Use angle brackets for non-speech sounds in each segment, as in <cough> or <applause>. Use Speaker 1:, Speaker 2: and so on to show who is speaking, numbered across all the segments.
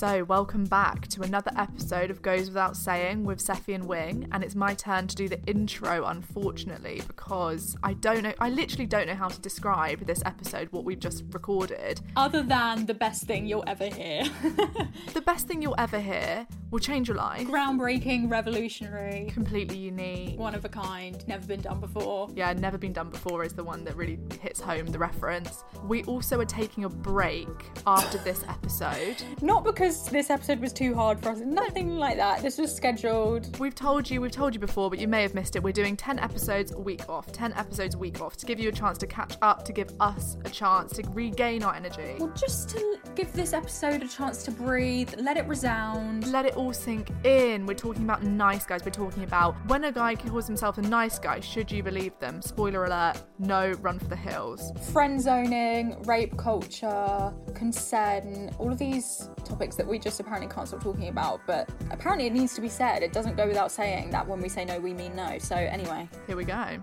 Speaker 1: So, welcome back to another episode of Goes Without Saying with Seffi and Wing, and it's my turn to do the intro, unfortunately, because I don't know, I literally don't know how to describe this episode, what we've just recorded.
Speaker 2: Other than the best thing you'll ever hear. <laughs>
Speaker 1: The best thing you'll ever hear will change your life.
Speaker 2: Groundbreaking, revolutionary,
Speaker 1: Completely unique.
Speaker 2: one of a kind, never been done before.
Speaker 1: Yeah, never been done before is the one that really hits home the reference. We also are taking a break after this episode.
Speaker 2: Not because this episode was too hard for us, nothing like that. This was scheduled.
Speaker 1: We've told you, we've told you before, but you may have missed it. We're doing 10 episodes a week off, 10 episodes a week off to give you a chance to catch up, to give us a chance to regain our energy.
Speaker 2: Well, just to give this episode a chance to breathe, let it resound.
Speaker 1: Let it all sink in. We're talking about nice guys. We're talking about when a guy calls himself a nice guy, should you believe them? Spoiler alert, no, run for the hills.
Speaker 2: Friend zoning, rape culture, consent, all of these topics that we just apparently can't stop talking about, but apparently it needs to be said. It doesn't go without saying that when we say no, we mean no. So, anyway.
Speaker 1: Here we go.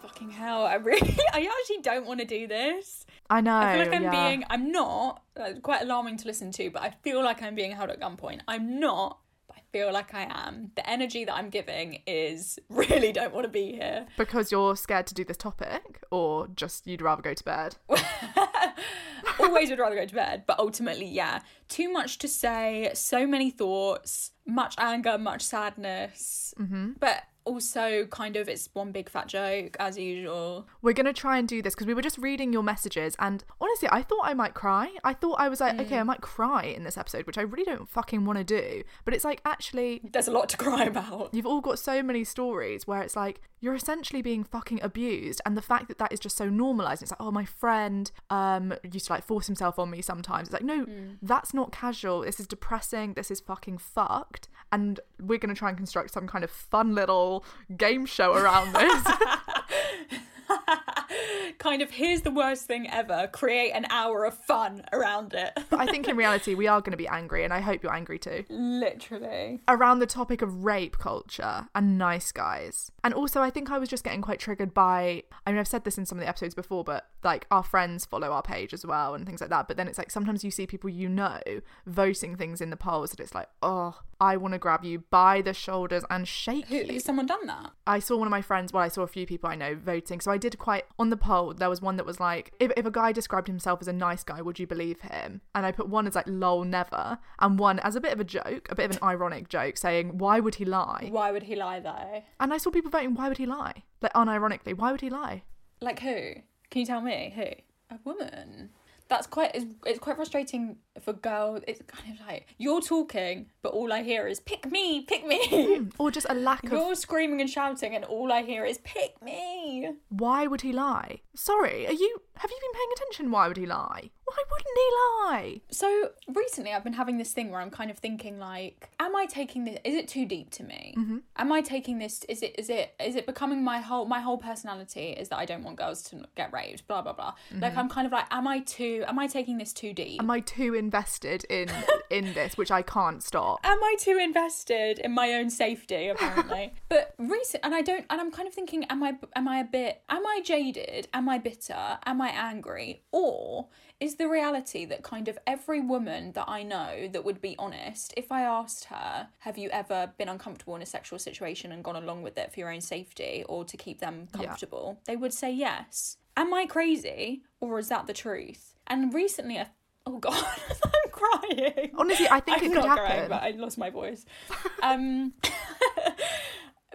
Speaker 2: Fucking hell, I really, <laughs> I actually don't want to do this.
Speaker 1: I know.
Speaker 2: I feel like I'm
Speaker 1: yeah.
Speaker 2: being, I'm not, uh, quite alarming to listen to, but I feel like I'm being held at gunpoint. I'm not, but I feel like I am. The energy that I'm giving is <laughs> really don't want to be here.
Speaker 1: Because you're scared to do this topic, or just you'd rather go to bed? <laughs>
Speaker 2: Always would rather go to bed, but ultimately, yeah. Too much to say, so many thoughts, much anger, much sadness. Mm-hmm. But also, kind of, it's one big fat joke, as usual.
Speaker 1: We're going to try and do this because we were just reading your messages, and honestly, I thought I might cry. I thought I was like, okay, I might cry in this episode, which I really don't fucking want to do. But it's like, actually,
Speaker 2: There's a lot to cry about.
Speaker 1: You've all got so many stories where it's like you're essentially being fucking abused, and the fact that that is just so normalized. It's like, oh, my friend um used to like force himself on me sometimes. It's like, no, that's not casual. This is depressing. This is fucking fucked. And we're gonna try and construct some kind of fun little game show around this. <laughs> <laughs>
Speaker 2: kind of, here's the worst thing ever. Create an hour of fun around it.
Speaker 1: but I think in reality, we are gonna be angry, and I hope you're angry too.
Speaker 2: Literally.
Speaker 1: around the topic of rape culture and nice guys. And also, I think I was just getting quite triggered by, I mean, I've said this in some of the episodes before, but like our friends follow our page as well and things like that. But then it's like sometimes you see people you know voting things in the polls and it's like, oh, I want to grab you by the shoulders and shake
Speaker 2: Who,
Speaker 1: you.
Speaker 2: has someone done that?
Speaker 1: I saw one of my friends, well, I saw a few people I know voting. So I did quite, on the poll, there was one that was like, if, if a guy described himself as a nice guy, would you believe him? And I put one as like, lol, never. And one as a bit of a joke, a bit of an ironic joke, saying, why would he lie?
Speaker 2: Why would he lie though?
Speaker 1: And I saw people voting, why would he lie? Like, unironically, why would he lie?
Speaker 2: Like who? Can you tell me who? A woman. That's quite. It's, it's quite frustrating for girls. It's kind of like you're talking, but all I hear is "pick me, pick me."
Speaker 1: Mm, or just a lack of,
Speaker 2: You're screaming and shouting, and all I hear is "pick me."
Speaker 1: why would he lie? Sorry, are you, have you been paying attention? Why would he lie? Why wouldn't he lie?
Speaker 2: So recently, I've been having this thing where I'm kind of thinking, like, am I taking this? Is it too deep to me? Mm-hmm. Am I taking this? Is it? Is it? Is it becoming my whole my whole personality? Is that I don't want girls to get raped? Blah blah blah. Mm-hmm. Like I'm kind of like, am I too? Am I taking this too deep?
Speaker 1: Am I too invested in <laughs> in this, which I can't stop?
Speaker 2: am I too invested in my own safety? <laughs> Apparently, but recent, and I don't, and I'm kind of thinking, am I, am I a bit, am I jaded? Am I bitter? Am I angry? Or is the reality that kind of every woman that I know that would be honest, if I asked her, have you ever been uncomfortable in a sexual situation and gone along with it for your own safety or to keep them comfortable, they would say yes. Am I crazy or is that the truth? And recently, I oh <laughs> god, I'm crying.
Speaker 1: Honestly, I think
Speaker 2: I'm
Speaker 1: it could
Speaker 2: not
Speaker 1: happen.
Speaker 2: crying, but I lost my voice. um, <laughs>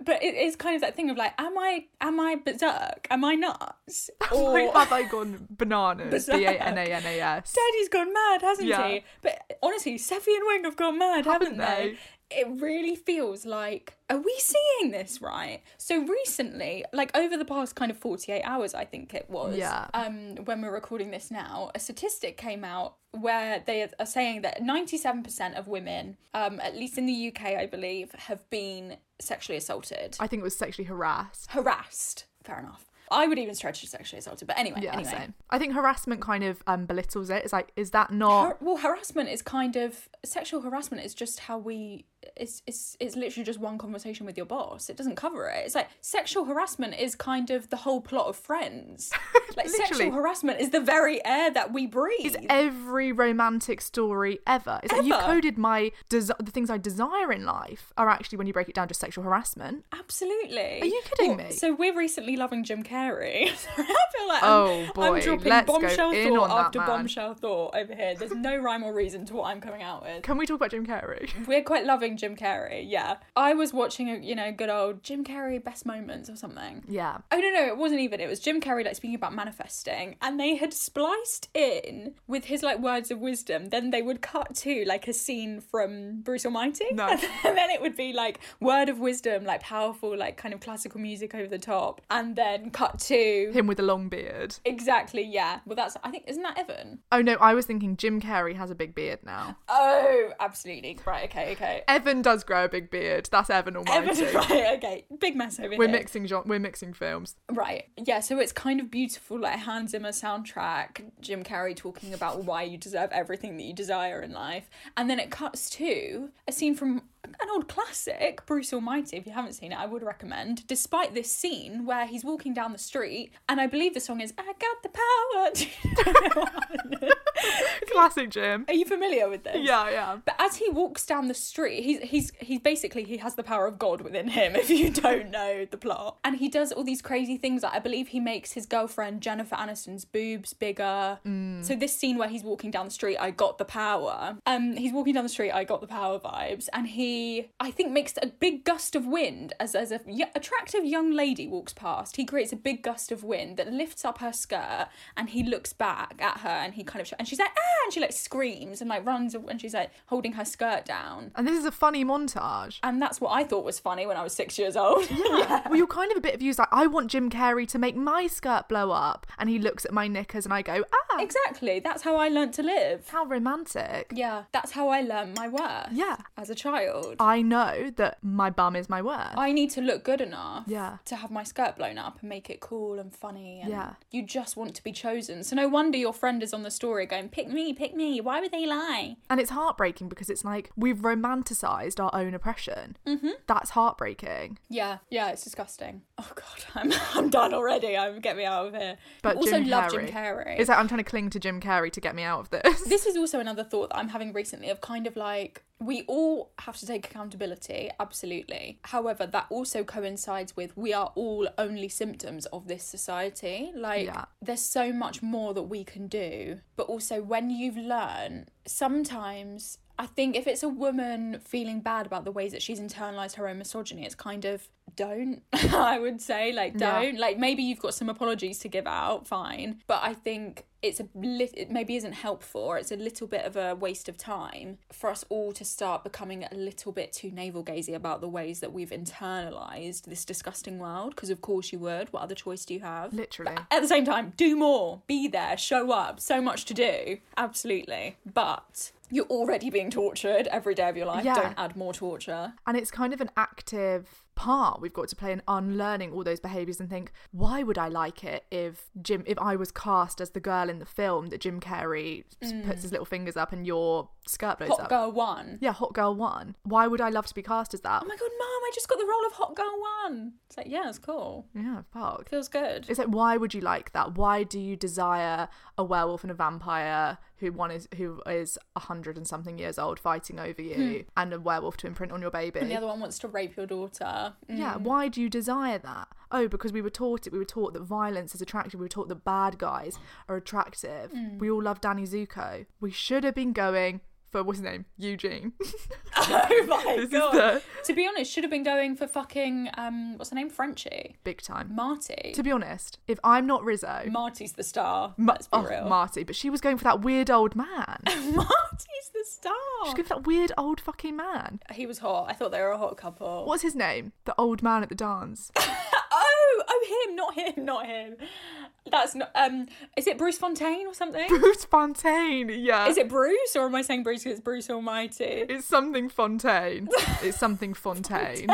Speaker 2: but it is kind of that thing of like, am I am I berserk? Am I nuts? <laughs>
Speaker 1: Like, have I gone <laughs> bananas? B A N A N A S.
Speaker 2: Daddy's gone mad, hasn't
Speaker 1: Yeah.
Speaker 2: he? But honestly, Seffi and Wing have gone mad, haven't,
Speaker 1: Haven't
Speaker 2: they? It really feels like, are we seeing this right? So recently, like over the past kind of 48 hours, I think it was,
Speaker 1: Yeah.
Speaker 2: um, when we're recording this now, a statistic came out where they are saying that 97% of women, um, at least in the UK, I believe, have been sexually assaulted,
Speaker 1: I think it was sexually harassed.
Speaker 2: harassed. Fair enough. I would even stretch to sexually assaulted, but anyway,
Speaker 1: Yeah,
Speaker 2: anyway.
Speaker 1: same. I think harassment kind of um, belittles it. It's like, is that not?
Speaker 2: Har- well, harassment is kind of sexual harassment is just how we. It's it's it's literally just one conversation with your boss. It doesn't cover it. It's like sexual harassment is kind of the whole plot of Friends. <laughs> <laughs> Like sexual harassment is the very air that we breathe.
Speaker 1: Is every romantic story ever. It's like you coded my desi- the things I desire in life are actually when you break it down just sexual harassment.
Speaker 2: Absolutely.
Speaker 1: Are you kidding
Speaker 2: Well,
Speaker 1: me?
Speaker 2: So we're recently loving Jim Carrey. <laughs> I feel like
Speaker 1: Oh,
Speaker 2: I'm,
Speaker 1: boy,
Speaker 2: I'm dropping
Speaker 1: let's go
Speaker 2: bombshell
Speaker 1: in
Speaker 2: thought after
Speaker 1: man.
Speaker 2: bombshell thought over here. There's no rhyme or reason to what I'm coming out with.
Speaker 1: Can we talk about Jim Carrey? <laughs>
Speaker 2: We're quite loving Jim Carrey, yeah. I was watching a you know good old Jim Carrey best moments or something.
Speaker 1: Yeah.
Speaker 2: Oh no no, it wasn't even. It was Jim Carrey like speaking about manifesting, and they had spliced in with his like words of wisdom. Then they would cut to like a scene from Bruce Almighty,
Speaker 1: No. <laughs>
Speaker 2: and then it would be like word of wisdom, like powerful, like kind of classical music over the top, and then cut to
Speaker 1: Him with a long beard.
Speaker 2: exactly yeah. Well, that's I think isn't that Evan?
Speaker 1: Oh no, I was thinking Jim Carrey has a big beard now.
Speaker 2: Oh, absolutely right. Okay, okay.
Speaker 1: Evan does grow a big beard. That's Evan Almighty.
Speaker 2: Evan, <laughs> right, okay. Big mess over
Speaker 1: We're
Speaker 2: here.
Speaker 1: mixing we're mixing films.
Speaker 2: Right. Yeah, so it's kind of beautiful, like Hans Zimmer soundtrack, Jim Carrey talking about why you deserve everything that you desire in life. And then it cuts to a scene from an old classic, Bruce Almighty. If you haven't seen it, I would recommend. Despite this scene where he's walking down the street, and I believe the song is I Got the Power. <laughs> <laughs>
Speaker 1: Classic Jim.
Speaker 2: Are you familiar with this?
Speaker 1: Yeah, yeah.
Speaker 2: But as he walks down the street, he's he's he's basically he has the power of God within him. <laughs> If you don't know the plot, and he does all these crazy things. Like I believe he makes his girlfriend Jennifer Aniston's boobs bigger. So this scene where he's walking down the street, I got the power. Um, he's walking down the street, I got the power vibes, and he I think makes a big gust of wind as as a y- attractive young lady walks past. He creates a big gust of wind that lifts up her skirt, and he looks back at her, and he kind of sh- and she's like ah, and she like screams and like runs, and she's like holding her skirt down.
Speaker 1: And this is a funny montage.
Speaker 2: And that's what I thought was funny when I was six years old. Yeah. <laughs>
Speaker 1: Well, you're kind of a bit of amused. Like, I want Jim Carrey to make my skirt blow up, and he looks at my knickers, and I go, ah,
Speaker 2: Exactly. That's how I learnt to live.
Speaker 1: how romantic.
Speaker 2: Yeah. That's how I learned my worth.
Speaker 1: Yeah.
Speaker 2: As a child.
Speaker 1: I know that my bum is my worth.
Speaker 2: I need to look good enough
Speaker 1: Yeah.
Speaker 2: to have my skirt blown up and make it cool and funny. And
Speaker 1: Yeah.
Speaker 2: You just want to be chosen. So no wonder your friend is on the story going, pick me, pick me. Why would they lie?
Speaker 1: And it's heartbreaking because it's like we've romanticized our own oppression. Mm-hmm. That's heartbreaking.
Speaker 2: Yeah, yeah, it's disgusting. Oh god, <laughs> I'm I'm done already. I'm get me out of here.
Speaker 1: But
Speaker 2: also
Speaker 1: Jim
Speaker 2: love
Speaker 1: Carrey.
Speaker 2: Jim Carrey.
Speaker 1: It's like I'm trying to cling to Jim Carrey to get me out of this.
Speaker 2: this is also another thought that I'm having recently of kind of like we all have to take accountability, absolutely. However, that also coincides with we are all only symptoms of this society. Like,
Speaker 1: Yeah.
Speaker 2: there's so much more that we can do. But also, when you've learned, sometimes I think if it's a woman feeling bad about the ways that she's internalized her own misogyny, it's kind of don't, <laughs> I would say. Like, don't. Like, maybe you've got some apologies to give out, fine. But I think it's a lit it maybe isn't helpful or it's a little bit of a waste of time for us all to start becoming a little bit too navel gazy about the ways that we've internalized this disgusting world. Because of course you would. What other choice do you have?
Speaker 1: Literally.
Speaker 2: at the same time do more. Be there. Show up. So much to do. Absolutely. But you're already being tortured every day of your life.
Speaker 1: Yeah.
Speaker 2: don't add more torture.
Speaker 1: And it's kind of an active part. We've got to play in unlearning all those behaviors and think why would i like it if jim if i was cast as the girl in the film that jim carrey s- mm. puts his little fingers up and your skirt blows
Speaker 2: hot
Speaker 1: up?
Speaker 2: Girl one.
Speaker 1: Yeah hot girl one. Why would i love to be cast as that?
Speaker 2: Oh my god mom i just got the role of hot girl one. It's like yeah it's cool.
Speaker 1: Yeah fuck.
Speaker 2: Feels good.
Speaker 1: It's like why would you like that? Why do you desire a werewolf and a vampire who one is who is a hundred and something years old fighting over you, and a werewolf to imprint on your baby.
Speaker 2: Hmm. And the other one wants to rape your daughter. Mm.
Speaker 1: Yeah, why do you desire that? Oh, because we were taught it. We were taught that violence is attractive. We were taught that bad guys are attractive.
Speaker 2: Mm.
Speaker 1: We all love Danny Zuko. We should have been going for what's his name, Eugene. <laughs>
Speaker 2: Oh my
Speaker 1: This
Speaker 2: god.
Speaker 1: the-
Speaker 2: To be honest, should have been going for fucking um what's her name? Frenchie.
Speaker 1: Big time.
Speaker 2: Marty.
Speaker 1: to be honest, if I'm not Rizzo,
Speaker 2: Marty's the star.
Speaker 1: Ma-
Speaker 2: let's be
Speaker 1: oh,
Speaker 2: real.
Speaker 1: Marty, but she was going for that weird old man. <laughs>
Speaker 2: Marty's the star.
Speaker 1: She's going for that weird old fucking man.
Speaker 2: He was hot. I thought they were a hot couple.
Speaker 1: What's his name? The old man at the dance. <laughs>
Speaker 2: Oh, him, not him, not him. That's not. Um, is it Bruce Fontaine or something? <laughs>
Speaker 1: Bruce Fontaine. Yeah.
Speaker 2: Is it Bruce, or am I saying Bruce because it's Bruce Almighty?
Speaker 1: It's something Fontaine. it's something <laughs> Fontaine.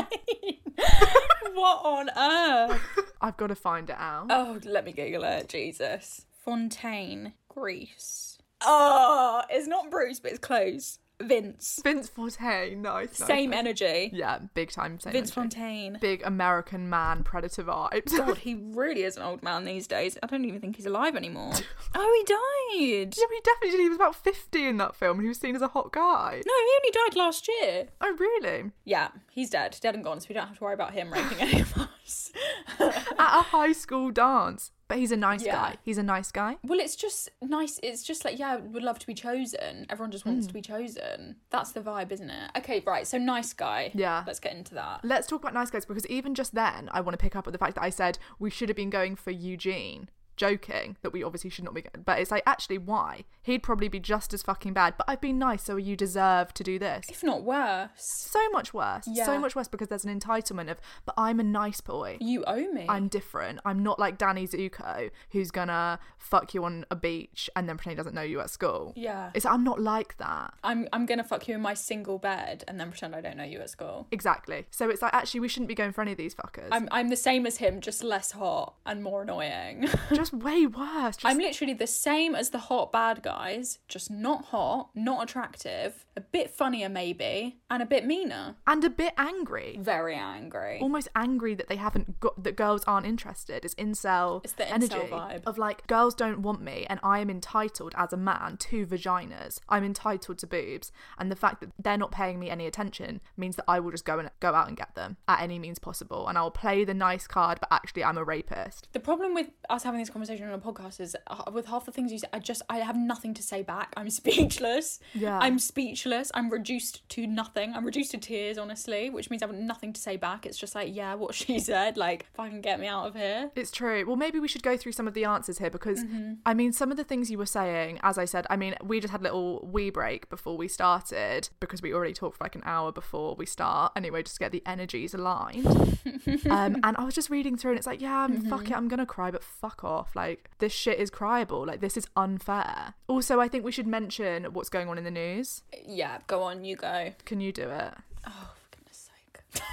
Speaker 2: what on earth? <laughs>
Speaker 1: I've got to find it out.
Speaker 2: Oh, let me Google it. Jesus. Fontaine, Grease. Oh, it's not Bruce, but it's close. Vince.
Speaker 1: Vince Fontaine. Nice.
Speaker 2: Same
Speaker 1: nice.
Speaker 2: energy.
Speaker 1: Yeah, big time. Same
Speaker 2: Vince
Speaker 1: energy.
Speaker 2: Fontaine.
Speaker 1: Big American man predator vibes.
Speaker 2: God, <laughs> he really is an old man these days. I don't even think he's alive anymore. <laughs> oh, he died.
Speaker 1: Yeah, he definitely did. He was about 50 in that film and he was seen as a hot guy.
Speaker 2: No, he only died last year.
Speaker 1: Oh, really?
Speaker 2: Yeah, he's dead. Dead and gone, so we don't have to worry about him raping any of us.
Speaker 1: At a high school dance. But he's a nice
Speaker 2: Yeah.
Speaker 1: guy. He's a nice guy.
Speaker 2: well, it's just nice. It's just like, yeah, would love to be chosen. Everyone just wants to hmm. be chosen. That's the vibe, isn't it? Okay, right. So, nice guy.
Speaker 1: Yeah.
Speaker 2: Let's get into that.
Speaker 1: Let's talk about nice guys because even just then, I want to pick up at the fact that I said we should have been going for Eugene. Joking that we obviously should not be, but it's like actually why he'd probably be just as fucking bad. But I've been nice, so you deserve to do this.
Speaker 2: If not worse,
Speaker 1: So much worse,
Speaker 2: Yeah.
Speaker 1: so much worse because there's an entitlement of, but I'm a nice boy.
Speaker 2: you owe me.
Speaker 1: I'm different. I'm not like Danny Zuko, who's gonna fuck you on a beach and then pretend he doesn't know you at school.
Speaker 2: Yeah.
Speaker 1: It's I'm not like that.
Speaker 2: I'm I'm gonna fuck you in my single bed and then pretend I don't know you at school.
Speaker 1: Exactly. So it's like actually we shouldn't be going for any of these fuckers.
Speaker 2: I'm I'm the same as him, just less hot and more annoying. <laughs> <laughs>
Speaker 1: just way worse. Just,
Speaker 2: I'm literally the same as the hot bad guys, just not hot, not attractive, a bit funnier maybe, and a bit meaner.
Speaker 1: and a bit angry.
Speaker 2: Very angry.
Speaker 1: Almost angry that they haven't got that girls aren't interested. It's incel
Speaker 2: It's the incel
Speaker 1: energy
Speaker 2: vibe.
Speaker 1: of like girls don't want me and I am entitled as a man to vaginas. I'm entitled to boobs and the fact that they're not paying me any attention means that I will just go and go out and get them at any means possible and I'll play the nice card but actually I'm a rapist.
Speaker 2: The problem with us having this conversation on a podcast is uh, with half the things you say, I just I have nothing to say back. I'm <laughs> speechless.
Speaker 1: Yeah.
Speaker 2: I'm speechless. I'm reduced to nothing. I'm reduced to tears, honestly, which means I have nothing to say back. It's just like, yeah, what <laughs> she said, like, fucking get me out of here.
Speaker 1: It's true. Well, maybe we should go through some of the answers here because
Speaker 2: Mm-hmm.
Speaker 1: I mean, some of the things you were saying, as I said, I mean, we just had a little wee break before we started because we already talked for like an hour before we start. Anyway, just to get the energies aligned. <laughs> um, and I was just reading through, and it's like, yeah,
Speaker 2: Mm-hmm.
Speaker 1: fuck it, I'm gonna cry, but fuck off. Like this shit is cryable. Like this is unfair. Also, I think we should mention what's going on in the news.
Speaker 2: Yeah, go on, you go.
Speaker 1: Can you do it?
Speaker 2: Oh, for goodness sake.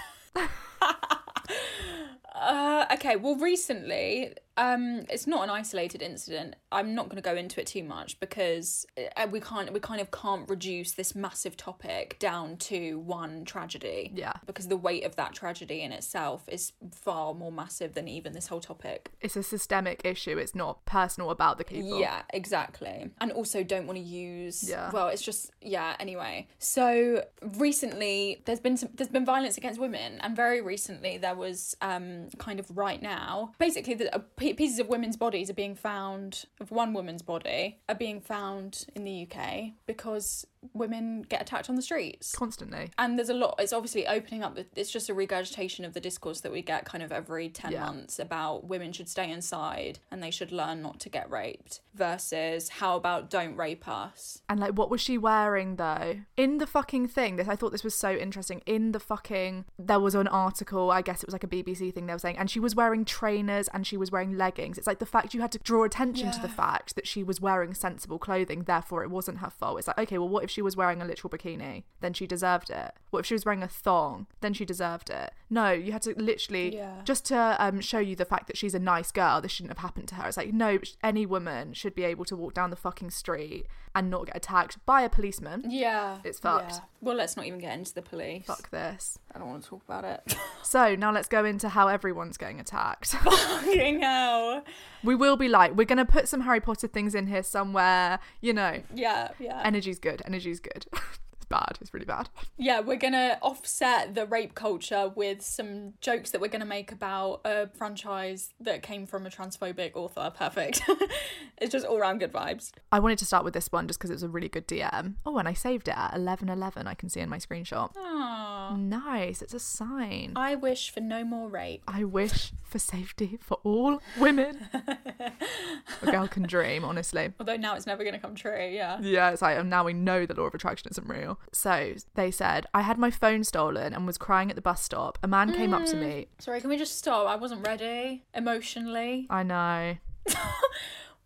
Speaker 2: <laughs> <laughs> uh, okay, well, recently, um, it's not an isolated incident. I'm not going to go into it too much because uh, we can't. We kind of can't reduce this massive topic down to one tragedy.
Speaker 1: Yeah.
Speaker 2: Because the weight of that tragedy in itself is far more massive than even this whole topic.
Speaker 1: It's a systemic issue. It's not personal about the people.
Speaker 2: Yeah, exactly. And also don't want to use
Speaker 1: Yeah.
Speaker 2: well, it's just yeah, anyway. So recently there's been some, there's been violence against women and very recently there was um kind of right now basically the uh, p- pieces of women's bodies are being found of one woman's body are being found in the UK because women get attacked on the streets
Speaker 1: Constantly.
Speaker 2: and there's a lot it's obviously opening up it's just a regurgitation of the discourse that we get kind of every 10
Speaker 1: Yeah.
Speaker 2: months about women should stay inside and they should learn not to get raped versus how about don't rape us
Speaker 1: And like, what was she wearing though? In the fucking thing, this I thought this was so interesting. In the fucking, there was an article. I guess it was like a BBC thing they were saying, and she was wearing trainers and she was wearing leggings. It's like the fact you had to draw attention to the fact that she was wearing sensible clothing. Therefore, it wasn't her fault. It's like, okay, well, what if she was wearing a literal bikini? Then she deserved it. What if she was wearing a thong? Then she deserved it. No, you had to literally
Speaker 2: Yeah.
Speaker 1: just to um, show you the fact that she's a nice girl. This shouldn't have happened to her. It's like no, any woman should be able to walk down the fucking street and not get attacked by a policeman.
Speaker 2: yeah
Speaker 1: It's fucked.
Speaker 2: yeah. well let's not even get into the police
Speaker 1: Fuck this.
Speaker 2: i don't want to talk about it <laughs>
Speaker 1: So now let's go into how everyone's getting attacked. <laughs>
Speaker 2: fucking hell
Speaker 1: We will be like, we're gonna put some Harry Potter things in here somewhere. You know,
Speaker 2: Yeah, yeah.
Speaker 1: energy's good. Energy's good. <laughs> bad. It's really bad.
Speaker 2: Yeah, we're gonna offset the rape culture with some jokes that we're gonna make about a franchise that came from a transphobic author. Perfect. <laughs> it's just all round good vibes.
Speaker 1: I wanted to start with this one just because it was a really good DM. Oh, and I saved it at eleven eleven. I can see in my screenshot.
Speaker 2: Aww.
Speaker 1: Nice. It's a sign.
Speaker 2: I wish for no more rape.
Speaker 1: I wish for safety for all women. a girl can dream, honestly. <laughs>
Speaker 2: Although now it's never gonna come true. Yeah.
Speaker 1: Yeah, it's like now we know the law of attraction isn't real. So they said, I had my phone stolen and was crying at the bus stop. A man came up to mm. me.
Speaker 2: Sorry, can we just stop? I wasn't ready emotionally.
Speaker 1: I know. <laughs>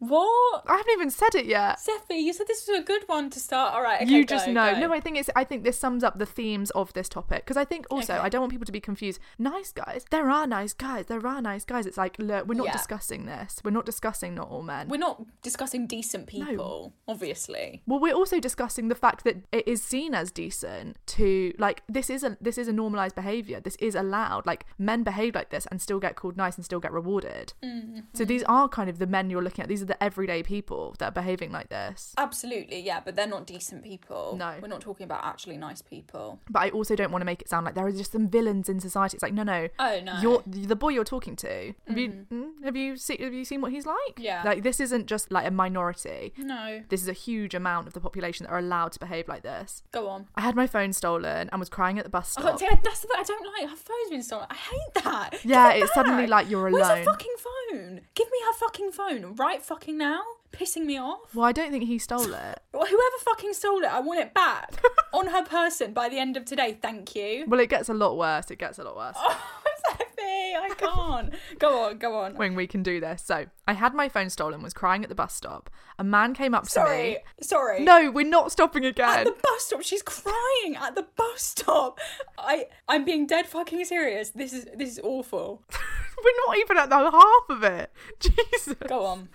Speaker 2: What?
Speaker 1: I haven't even said it yet.
Speaker 2: Seffi, you said this was a good one to start. All right, okay,
Speaker 1: you
Speaker 2: go,
Speaker 1: just know.
Speaker 2: go.
Speaker 1: No, I think it's. I think this sums up the themes of this topic because I think also
Speaker 2: Okay.
Speaker 1: I don't want people to be confused. Nice guys, there are nice guys. There are nice guys. It's like look, we're not
Speaker 2: Yeah.
Speaker 1: discussing this. We're not discussing not all men.
Speaker 2: We're not discussing decent people, obviously.
Speaker 1: Well, we're also discussing the fact that it is seen as decent to like this is a this is a normalized behavior. This is allowed. Like men behave like this and still get called nice and still get rewarded.
Speaker 2: Mm-hmm.
Speaker 1: So these are kind of the men you're looking at. These are the everyday people that are behaving like this.
Speaker 2: Absolutely, yeah, but they're not decent people.
Speaker 1: No.
Speaker 2: We're not talking about actually nice people.
Speaker 1: But I also don't want to make it sound like there are just some villains in society. It's like no, no.
Speaker 2: Oh, no. Mm-hmm.
Speaker 1: You're the boy you're talking to. Have you mm, have you seen have you seen what he's like?
Speaker 2: Yeah.
Speaker 1: Like this isn't just like a minority.
Speaker 2: No.
Speaker 1: This is a huge amount of the population that are allowed to behave like this.
Speaker 2: Go on.
Speaker 1: I had my phone stolen and was crying at the bus
Speaker 2: Oh,
Speaker 1: stop.
Speaker 2: see, that's the bit I don't like. Her phone's been stolen. I hate that.
Speaker 1: Yeah,
Speaker 2: it
Speaker 1: it's suddenly like you're alone.
Speaker 2: Where's her fucking phone? Give me her fucking phone right fucking now. Pissing me off.
Speaker 1: Well, I don't think he stole <laughs> it.
Speaker 2: Well, Whoever fucking stole it, I want it back <laughs> on her person by the end of today. Thank you.
Speaker 1: Well, it gets a lot worse. It gets a lot worse. <laughs>
Speaker 2: Oh, Sophie, I <laughs> can't. go on, go on.
Speaker 1: When we can do this. So, I had my phone stolen, was crying at the bus stop. A man came up to me.
Speaker 2: sorry.
Speaker 1: No, we're not stopping again.
Speaker 2: At the bus stop, she's crying at the bus stop. I, I'm being dead fucking serious. This is this is awful. <laughs>
Speaker 1: we're not even at the half of it. <laughs> Jesus.
Speaker 2: Go on,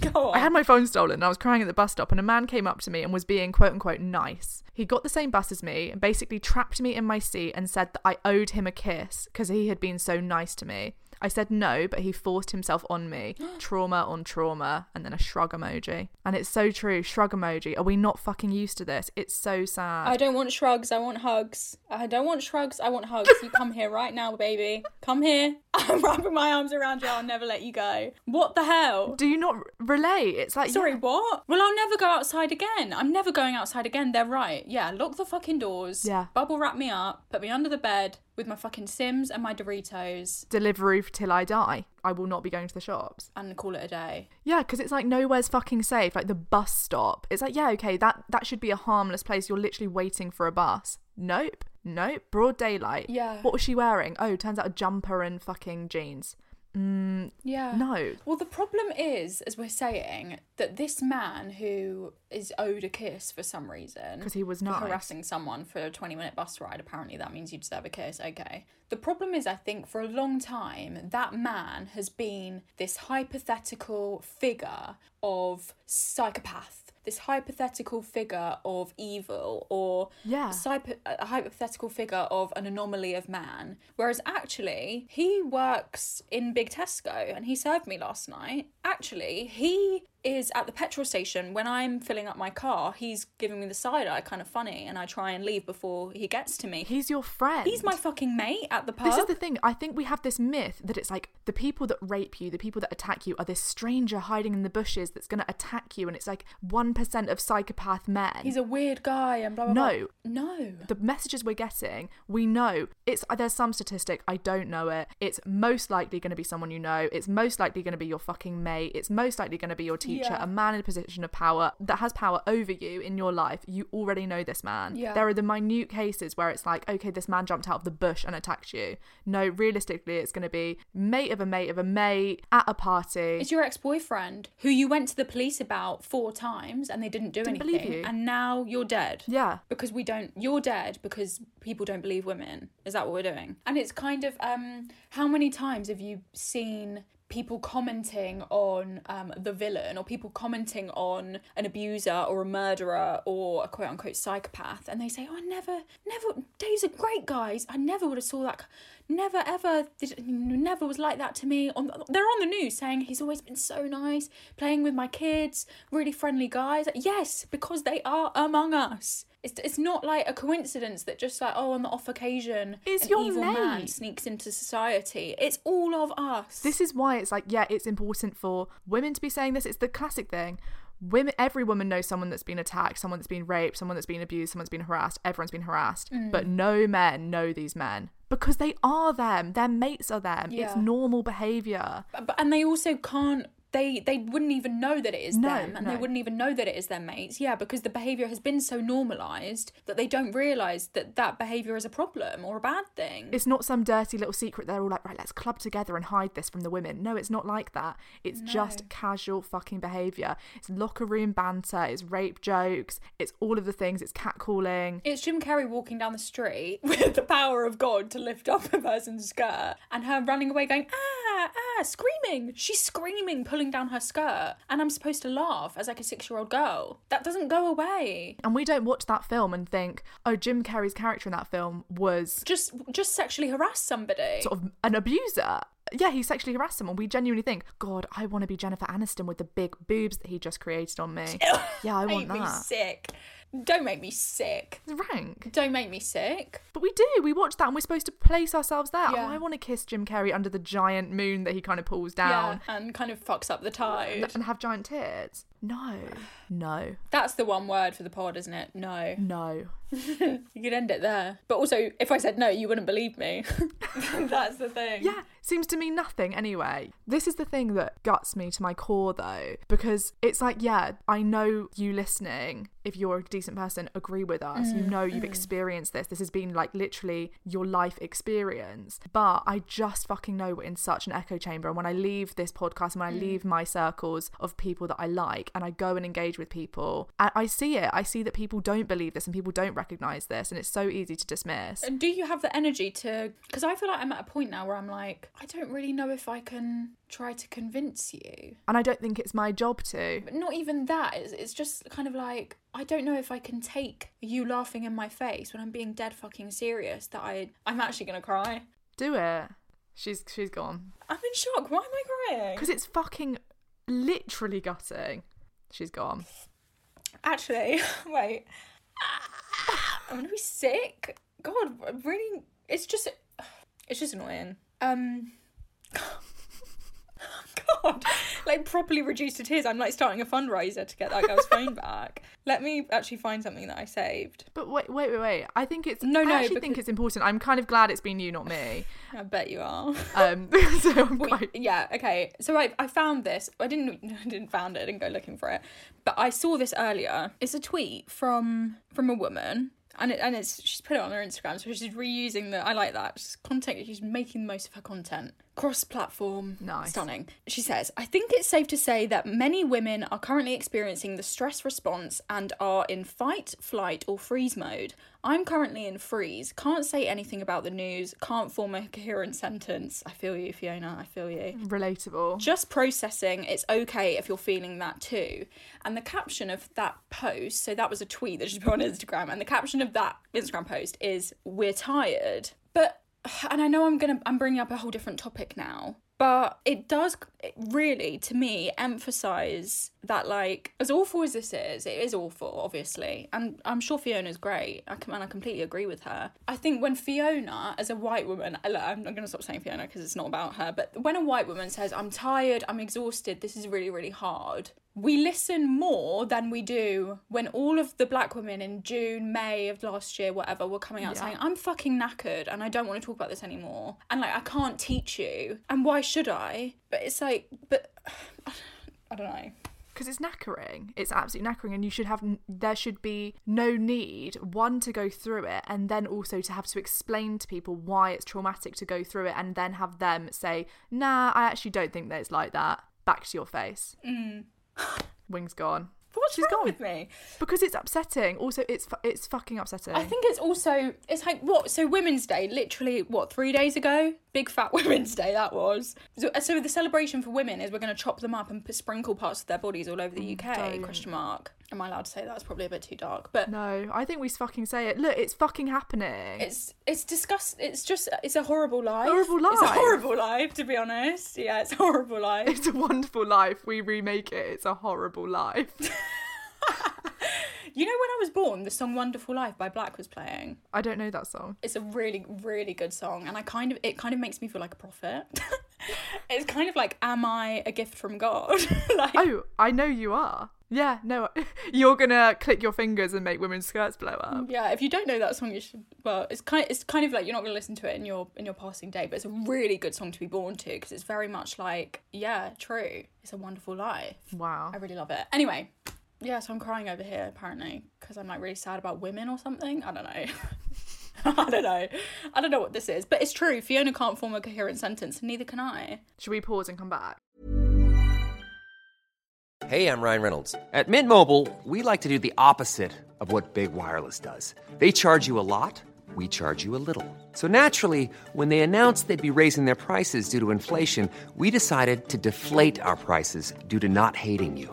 Speaker 2: go on.
Speaker 1: I had my phone stolen and I was crying at the bus stop and a man came up to me and was being quote unquote nice. He got the same bus as me and basically trapped me in my seat and said that I owed him a kiss because he had been so nice to me. I said no, but he forced himself on me. <gasps> trauma on trauma and then a shrug emoji. And it's so true, shrug emoji. Are we not fucking used to this? It's so sad.
Speaker 2: I don't want shrugs. I want hugs. I don't want shrugs. I want hugs. You come here right now, baby. Come here. <laughs> I'm wrapping my arms around you. I'll never let you go. What the hell?
Speaker 1: Do you not relate? It's like
Speaker 2: Sorry,
Speaker 1: yeah.
Speaker 2: what? Well, I'll never go outside again. I'm never going outside again. They're right. Yeah, lock the fucking doors.
Speaker 1: Yeah.
Speaker 2: Bubble wrap me up. Put me under the bed with my fucking Sims and my Doritos
Speaker 1: Deliveroo till I die. I will not be going to the shops.
Speaker 2: and call it a day.
Speaker 1: Yeah, because it's like nowhere's fucking safe. Like the bus stop. It's like, yeah, okay, that that should be a harmless place. You're literally waiting for a bus. Nope. Nope. Broad daylight.
Speaker 2: Yeah.
Speaker 1: What was she wearing? Oh, turns out a jumper and fucking jeans.
Speaker 2: Mm, yeah.
Speaker 1: No.
Speaker 2: Well, the problem is, as we're saying, that this man who is owed a kiss for some reason
Speaker 1: because he was
Speaker 2: for
Speaker 1: nice.
Speaker 2: harassing someone for a 20 minute bus ride, apparently that means you deserve a kiss. Okay. The problem is, I think for a long time, that man has been this hypothetical figure of psychopath. This hypothetical figure of evil, or
Speaker 1: Yeah.
Speaker 2: a hypothetical figure of an anomaly of man. Whereas actually, he works in Big Tesco and he served me last night. Actually, he is at the petrol station when I'm filling up my car. He's giving me the side eye, kind of funny, and I try and leave before he gets to me.
Speaker 1: He's your friend.
Speaker 2: He's my fucking mate at the pub.
Speaker 1: This is the thing. I think we have this myth that it's like the people that rape you, the people that attack you, are this stranger hiding in the bushes that's going to attack you, and it's like one percent of psychopath men.
Speaker 2: He's a weird guy and blah blah
Speaker 1: No.
Speaker 2: blah. No.
Speaker 1: the messages we're getting, we know it's there's some statistic, I don't know it. It's most likely going to be someone you know. It's most likely going to be your fucking mate. It's most likely going to be your teacher,
Speaker 2: Yeah.
Speaker 1: a man in a position of power that has power over you in your life. You already know this man.
Speaker 2: Yeah.
Speaker 1: There are the minute cases where it's like, okay, this man jumped out of the bush and attacked you. No, realistically, it's going to be mate of a mate of a mate at a party.
Speaker 2: It's your ex-boyfriend who you went to the police about four times and they didn't do
Speaker 1: Didn't
Speaker 2: anything,
Speaker 1: believe you.
Speaker 2: and now you're dead.
Speaker 1: yeah.
Speaker 2: because we don't you're dead because people don't believe women is that what we're doing and it's kind of um how many times have you seen people commenting on um, the villain or people commenting on an abuser or a murderer or a quote unquote psychopath and they say oh I never never Dave's a great guy. I never would have saw that never ever did, never was like that to me. On they're on the news saying he's always been so nice playing with my kids really friendly guys. Yes because they are among us it's, it's not like a coincidence that just like oh on the off occasion
Speaker 1: It's
Speaker 2: an
Speaker 1: your
Speaker 2: evil man sneaks into society it's all of us
Speaker 1: This is why it's like, yeah, it's important for women to be saying this. It's the classic thing. Women, every woman knows someone that's been attacked, someone that's been raped, someone that's been abused, someone's been harassed. Everyone's been harassed,
Speaker 2: Mm.
Speaker 1: but no men know these men because they are them. Their mates are them. It's normal behavior.
Speaker 2: but, and they also can't they they wouldn't even know that it is
Speaker 1: No,
Speaker 2: them and they wouldn't even know that it is their mates yeah because the behavior has been so normalized that they don't realize that that behavior is a problem or a bad thing
Speaker 1: It's not some dirty little secret. They're all like, right, let's club together and hide this from the women. No, it's not like that. It's just casual fucking behavior. It's locker room banter. It's rape jokes. It's all of the things. It's catcalling.
Speaker 2: it's Jim Carrey walking down the street <laughs> with the power of God to lift up a person's skirt and her running away going, ah, ah, screaming. She's screaming, pulling down her skirt. And I'm supposed to laugh as like a six year old girl. That doesn't go away.
Speaker 1: And we don't watch that film and think, oh, Jim Carrey's character in that film was
Speaker 2: Just just sexually harass somebody.
Speaker 1: sort of an abuser. Yeah, he sexually harassed someone. We genuinely think, God, I want to be Jennifer Aniston with the big boobs that he just created on me. <laughs> yeah, I want that.
Speaker 2: sick. Don't make me sick.
Speaker 1: It's rank.
Speaker 2: Don't make me sick.
Speaker 1: But we do. We watch that and we're supposed to place ourselves there.
Speaker 2: Yeah.
Speaker 1: Oh, I want to kiss Jim Carrey under the giant moon that he kind of pulls down
Speaker 2: Yeah, and kind of fucks up the tide.
Speaker 1: and have giant tits. No. No.
Speaker 2: That's the one word for the pod, isn't it? No.
Speaker 1: No. <laughs>
Speaker 2: You could end it there. But also, if I said no, you wouldn't believe me. <laughs> <laughs> That's the thing.
Speaker 1: Yeah, seems to mean nothing anyway. This is the thing that guts me to my core though, because it's like, yeah, I know you listening, if you're a decent person, agree with us. You mm, know you've mm. experienced this. This has been like literally your life experience. But I just fucking know we're in such an echo chamber. And when I leave this podcast and when I mm. leave my circles of people that I like and I go and engage with people, I, I see it. I see that people don't believe this and people don't recognize this. And it's so easy to dismiss.
Speaker 2: And do you have the energy to. Because I feel like I'm at a point now where I'm like, I don't really know if I can try to convince you.
Speaker 1: And I don't think it's my job to.
Speaker 2: But not even that. It's, it's just kind of like, I don't know if I can take you laughing in my face when I'm being dead fucking serious that I, I'm actually going to cry.
Speaker 1: Do it. She's she's gone.
Speaker 2: I'm in shock. Why am I crying?
Speaker 1: Because it's fucking literally gutting. She's gone.
Speaker 2: Actually, <laughs> wait. I'm gonna be sick. God, I'm really. It's just. It's just annoying. Um. God, like properly reduced to tears. I'm like starting a fundraiser to get that girl's phone back. Let me actually find something that I saved.
Speaker 1: But wait, wait, wait, wait. I think it's
Speaker 2: No,
Speaker 1: I
Speaker 2: no,
Speaker 1: actually think it's important. I'm kind of glad it's been you, not me.
Speaker 2: I bet you are.
Speaker 1: Um, <laughs> so I'm quite.
Speaker 2: yeah, okay. So I I found this. I didn't <laughs> I didn't found it. I didn't go looking for it. But I saw this earlier. It's a tweet from from a woman. And, it, and it's she's put it on her Instagram, so she's reusing the. I like that. She's content. She's making the most of her content. Cross-platform,
Speaker 1: Nice.
Speaker 2: stunning. She says, "I think it's safe to say that many women are currently experiencing the stress response and are in fight, flight, or freeze mode. I'm currently in freeze. Can't say anything about the news. Can't form a coherent sentence. I feel you, Fiona. I feel you.
Speaker 1: Relatable.
Speaker 2: Just processing. It's okay if you're feeling that too. And the caption of that post, so that was a tweet that she put on Instagram, and the caption of that Instagram post is "We're tired." But <sighs> and I know I'm gonna I'm bringing up a whole different topic now, but it does really to me emphasize that like as awful as this is, it is awful, obviously, and I'm sure Fiona's great. I can, and I completely agree with her. I think when Fiona, as a white woman, I- I'm not gonna stop saying Fiona because it's not about her, but when a white woman says, "I'm tired, I'm exhausted, this is really really hard," we listen more than we do when all of the black women in June, May of last year, whatever, were coming out saying, I'm fucking knackered and I don't want to talk about this anymore. And like, I can't teach you. And why should I? But it's like, but <sighs> I don't know.
Speaker 1: because it's knackering. It's absolutely knackering, and you should have. There should be no need one to go through it, and then also to have to explain to people why it's traumatic to go through it, and then have them say, "Nah, I actually don't think that it's like that." Back to your face. Mm. <sighs> Wings gone.
Speaker 2: What's
Speaker 1: She's
Speaker 2: wrong
Speaker 1: gone.
Speaker 2: with me?
Speaker 1: Because it's upsetting. Also, it's fu- it's fucking upsetting.
Speaker 2: I think it's also it's like what so Women's Day literally what three days ago big fat <laughs> Women's Day that was. So, uh, so the celebration for women is we're going to chop them up and sprinkle parts of their bodies all over the oh, UK?
Speaker 1: don't.
Speaker 2: Question mark. Am I allowed to say that? It's probably a bit too dark, but
Speaker 1: No, I think we fucking say it. Look, it's fucking happening.
Speaker 2: it's it's disgust. It's just it's a horrible life.
Speaker 1: Horrible life.
Speaker 2: It's a horrible life, to be honest. Yeah, it's a horrible <laughs> life.
Speaker 1: It's a wonderful life. We remake it. It's a horrible life. <laughs>
Speaker 2: You know, when I was born, the song "Wonderful Life" by Black was playing.
Speaker 1: I don't know that song.
Speaker 2: It's a really, really good song, and I kind of it kind of makes me feel like a prophet. <laughs> it's kind of like, am I a gift from God? <laughs> like,
Speaker 1: Oh, I know you are. Yeah, no, <laughs> you're gonna click your fingers and make women's skirts blow up.
Speaker 2: yeah. If you don't know that song, you should. Well, it's kind. it's kind of like you're not going to listen to it in your in your passing day, but it's a really good song to be born to because it's very much like, yeah, true. It's a wonderful life.
Speaker 1: Wow.
Speaker 2: I really love it. Anyway, yeah, so I'm crying over here apparently because I'm like really sad about women or something. I don't know. <laughs> I don't know. I don't know what this is, but it's true. Fiona can't form a coherent sentence, and neither can I.
Speaker 1: Should we pause and come back?
Speaker 3: Hey, I'm Ryan Reynolds. At Mint Mobile, we like to do the opposite of what Big Wireless does. They charge you a lot, we charge you a little. So naturally, when they announced they'd be raising their prices due to inflation, we decided to deflate our prices due to not hating you.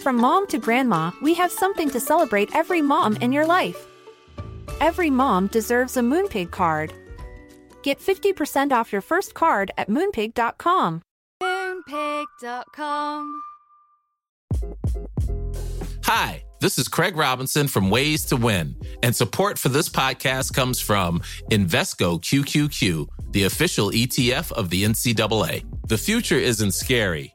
Speaker 4: From mom to grandma, we have something to celebrate every mom in your life. Every mom deserves a Moonpig card. Get 50% off your first card at moonpig.com.
Speaker 5: Moonpig.com.
Speaker 6: Hi, this is Craig Robinson from Ways to Win, and support for this podcast comes from Invesco QQQ, the official ETF of the NCAA. The future isn't scary,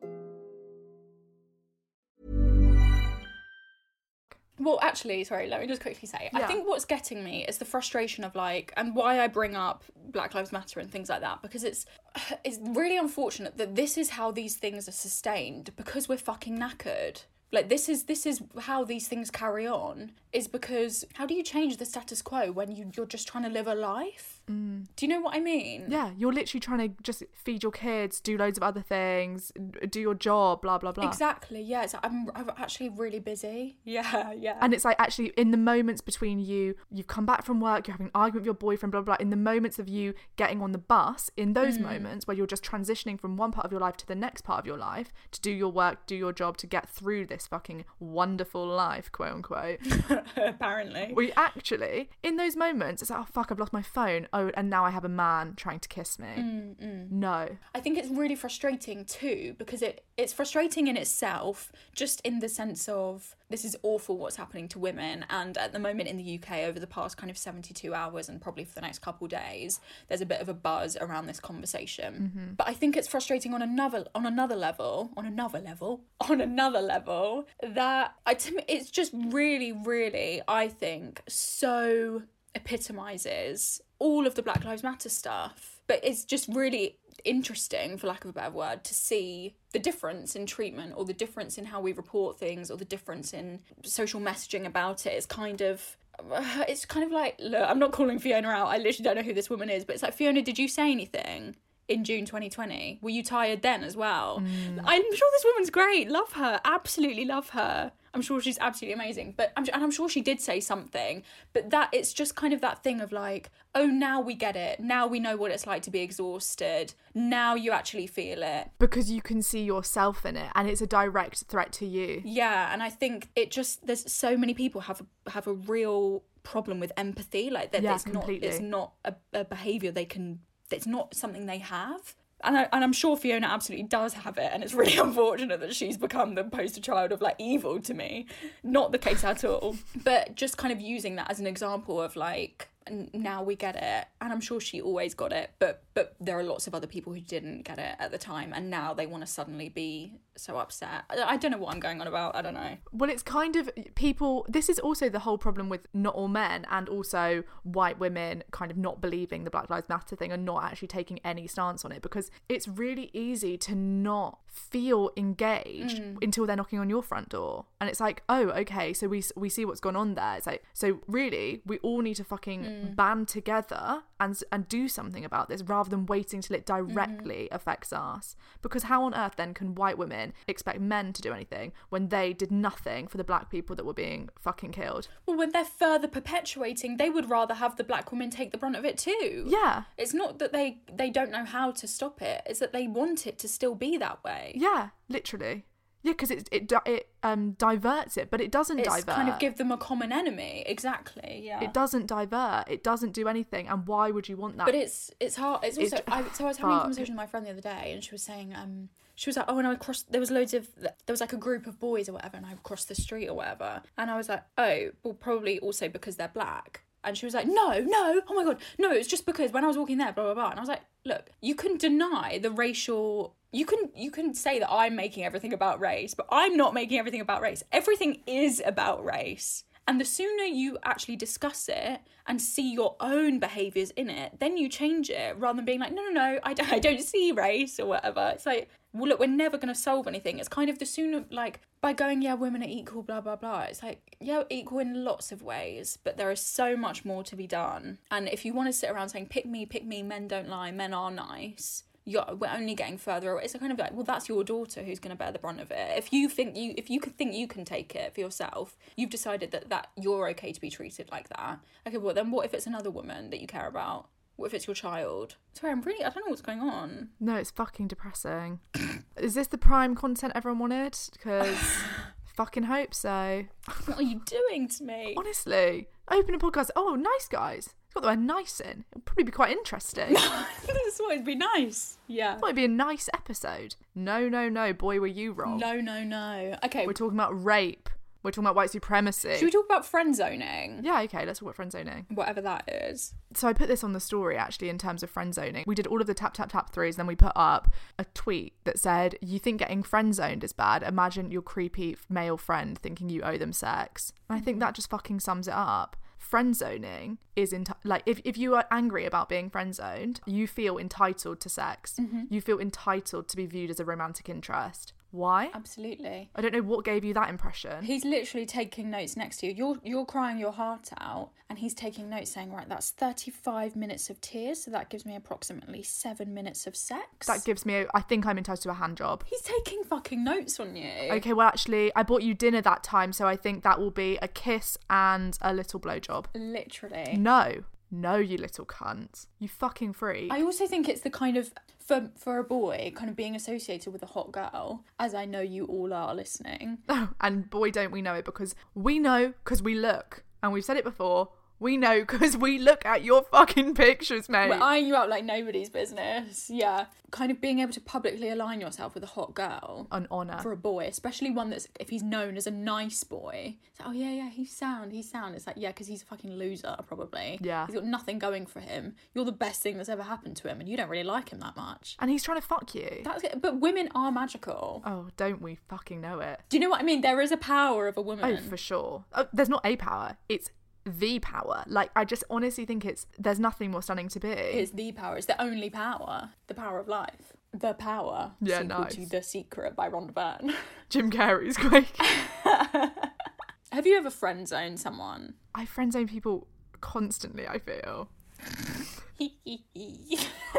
Speaker 2: Well, actually, sorry, let me just quickly say.
Speaker 1: Yeah.
Speaker 2: I think what's getting me is the frustration of like, and why I bring up Black Lives Matter and things like that, because it's <sighs> it's really unfortunate that this is how these things are sustained because we're fucking knackered. Like this is this is how these things carry on is because how do you change the status quo when you you're just trying to live a life? Do you know what I mean?
Speaker 1: Yeah, you're literally trying to just feed your kids, do loads of other things, do your job, blah blah blah.
Speaker 2: Exactly. Yeah. It's, I'm I'm actually really busy. <laughs> Yeah. Yeah.
Speaker 1: And it's like actually in the moments between you, you've come back from work, you're having an argument with your boyfriend, blah blah. blah in the moments of you getting on the bus, in those
Speaker 2: Mm.
Speaker 1: moments where you're just transitioning from one part of your life to the next part of your life to do your work, do your job, to get through this fucking wonderful life, quote unquote. <laughs>
Speaker 2: apparently.
Speaker 1: we actually in those moments, it's like, oh fuck, I've lost my phone. Oh, and now I have a man trying to kiss me.
Speaker 2: Mm,
Speaker 1: No.
Speaker 2: I think it's really frustrating too because it it's frustrating in itself just in the sense of this is awful what's happening to women and at the moment in the UK over the past kind of 72 hours and probably for the next couple days there's a bit of a buzz around this conversation but I think it's frustrating on another on another level on another level <laughs> on another level that I to me it's just really really I think so epitomizes all of the Black Lives Matter stuff. But it's just really interesting, for lack of a better word, to see the difference in treatment or the difference in how we report things or the difference in social messaging about it. It's kind of. <sighs> It's kind of like, look, I'm not calling Fiona out. I literally don't know who this woman is, but it's like, Fiona, did you say anything in June 2020? Were you tired then as well? Mm. I'm sure this woman's great. Love her. Absolutely love her. I'm sure she's absolutely amazing. But I'm and I'm sure she did say something. But that it's just kind of that thing of like, oh, now we get it. Now we know what it's like to be exhausted. Now you actually feel it.
Speaker 1: Because you can see yourself in it and it's a direct threat to you.
Speaker 2: Yeah, and I think it just there's so many people have a, have a real problem with empathy. Like that,
Speaker 1: Yeah,
Speaker 2: it's not it's not a, a behavior they can. It's not something they have. And, I, and I'm sure Fiona absolutely does have it, and it's really <laughs> unfortunate that she's become the poster child of like evil to me. Not the case at all, <laughs> but just kind of using that as an example of like, now we get it, and I'm sure she always got it, but but there are lots of other people who didn't get it at the time, and now they want to suddenly be so upset. I, don't know what I'm going on about. I don't know.
Speaker 1: Well, it's kind of people. This is also the whole problem with not all men and also white women kind of not believing the Black Lives Matter thing and not actually taking any stance on it because it's really easy to not feel engaged mm. until they're knocking on your front door. And it's like, oh, okay, so we we see what's gone on there. It's like, so really, we all need to fucking mm. band together and and do something about this rather than waiting till it mm-hmm. directly affects us. Because how on earth then can white women expect men to do anything when they did nothing for the black people that were being fucking killed?
Speaker 2: Well, when they're further perpetuating, they would rather have the black women take the brunt of it too.
Speaker 1: Yeah.
Speaker 2: It's not that they they don't know how to stop it. It's that they want it to still be that way.
Speaker 1: Yeah, literally. Yeah, because it it it um diverts it, but it doesn't
Speaker 2: It's
Speaker 1: divert.
Speaker 2: kind of give them a common enemy. Exactly. Yeah.
Speaker 1: it doesn't divert. It doesn't do anything. And why would you want that?
Speaker 2: But it's it's hard. It's also.
Speaker 1: ju-
Speaker 2: I, <sighs> so I was having a conversation with my friend the other day, and she was saying, um, she was like, oh, and I crossed. There was loads of. There was like a group of boys or whatever, and I crossed the street or whatever, and I was like, oh, well, probably also because they're black. And she was like, no, no, oh my god, no, it's just because when I was walking there, blah blah blah. And I was like, look, you can deny the racial. You can you can say that I'm making everything about race, but I'm not making everything about race. Everything is about race. And the sooner you actually discuss it and see your own behaviours in it, then you change it rather than being like, no, no, no, I don't, <laughs> I don't see race or whatever. It's like, well, look, we're never going to solve anything. It's kind of the sooner, like, by going, yeah, women are equal, blah, blah, blah. It's like, yeah, equal in lots of ways, but there is so much more to be done. And if you want to sit around saying, pick me, pick me, men don't lie, men are nice, you're, we're only getting further away. It's kind of like, well, that's your daughter who's going to bear the brunt of it. If you think you, if you could think you can take it for yourself, you've decided that that you're okay to be treated like that. Okay, well then, what if it's another woman that you care about? What if it's your child? Sorry, I'm really, I don't know what's going on.
Speaker 1: no, it's fucking depressing. <coughs> Is this the prime content everyone wanted? Because <sighs> fucking hope so.
Speaker 2: What are you doing to me?
Speaker 1: Honestly, open a podcast. Oh, nice guys. Got the word nice in. It'll probably be quite interesting. <laughs>
Speaker 2: this would be nice. Yeah.
Speaker 1: Might be a nice episode. No, no, no, boy, were you wrong.
Speaker 2: No, no, no. Okay.
Speaker 1: We're talking about rape. We're talking about white supremacy.
Speaker 2: Should we talk about friend zoning?
Speaker 1: yeah, okay, let's talk about friend zoning.
Speaker 2: Whatever that is.
Speaker 1: So I put this on the story actually in terms of friend zoning. We did all of the tap tap tap threes, then we put up a tweet that said, "You think getting friend zoned is bad? Imagine your creepy male friend thinking you owe them sex." And I think that just fucking sums it up. Friend zoning is enti- like if, if you are angry about being friend zoned, you feel entitled to sex. Mm-hmm. You feel entitled to be viewed as a romantic interest. Why?
Speaker 2: Absolutely.
Speaker 1: I don't know what gave you that impression.
Speaker 2: He's literally taking notes next to you. You're you're crying your heart out, and he's taking notes, saying, "Right, that's thirty-five minutes of tears, so that gives me approximately seven minutes of sex."
Speaker 1: that gives me. I think I'm entitled to a hand job.
Speaker 2: He's taking fucking notes on you.
Speaker 1: Okay, well, actually, I bought you dinner that time, so I think that will be a kiss and a little blowjob.
Speaker 2: Literally.
Speaker 1: No, no, you little cunt. You fucking freak.
Speaker 2: I also think it's the kind of for for a boy kind of being associated with a hot girl, as I know you all are listening.
Speaker 1: Oh, <laughs> and boy, don't we know it because we know because we look. And we've said it before. We know because we look at your fucking pictures, mate.
Speaker 2: We're eyeing you out like nobody's business. Yeah. Kind of being able to publicly align yourself with a hot girl.
Speaker 1: An honour.
Speaker 2: For a boy, especially one that's, if he's known as a nice boy, it's like, oh yeah, yeah, he's sound, he's sound. It's like, yeah, because he's a fucking loser, probably.
Speaker 1: Yeah.
Speaker 2: He's got nothing going for him. You're the best thing that's ever happened to him, and you don't really like him that much.
Speaker 1: And he's trying to fuck you.
Speaker 2: That's it. But women are magical.
Speaker 1: Oh, don't we fucking know it?
Speaker 2: Do you know what I mean? There is a power of a woman.
Speaker 1: Oh, for sure. Oh, there's not a power. It's the power. Like I just honestly think it's there's nothing more stunning to be.
Speaker 2: It's the power. It's the only power. The power of life. The power.
Speaker 1: Yeah,
Speaker 2: sequel
Speaker 1: nice.
Speaker 2: to The Secret by Rhonda Byrne. <laughs>
Speaker 1: Jim Carrey's great. <laughs> <laughs>
Speaker 2: Have you ever friend zoned someone?
Speaker 1: I friend zone people constantly. I feel.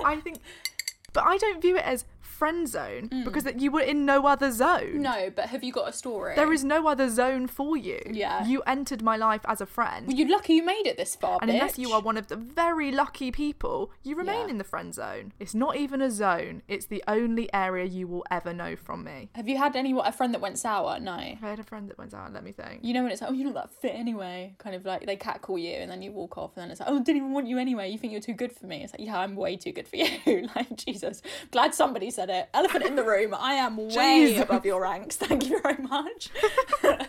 Speaker 1: I think, but I don't view it as friend zone mm. because that you were in no other zone.
Speaker 2: no, but have you got a story?
Speaker 1: There is no other zone for you.
Speaker 2: Yeah.
Speaker 1: You entered my life as a friend.
Speaker 2: Well, you're lucky you made it this far,
Speaker 1: and unless you are one of the very lucky people, you remain
Speaker 2: Yeah.
Speaker 1: in the friend zone. It's not even a zone. It's the only area you will ever know from me.
Speaker 2: Have you had any a friend that went sour? No.
Speaker 1: I had a friend that went sour. Let me think.
Speaker 2: You know when it's like, oh, you're not that fit anyway. Kind of like they catcall you, and then you walk off, and then it's like, oh, I didn't even want you anyway. You think you're too good for me? It's like, yeah, I'm way too good for <laughs> you. like Jesus, glad somebody said it. Elephant in the room. I am <laughs> way
Speaker 1: Jesus.
Speaker 2: above your ranks. Thank you very much. <laughs>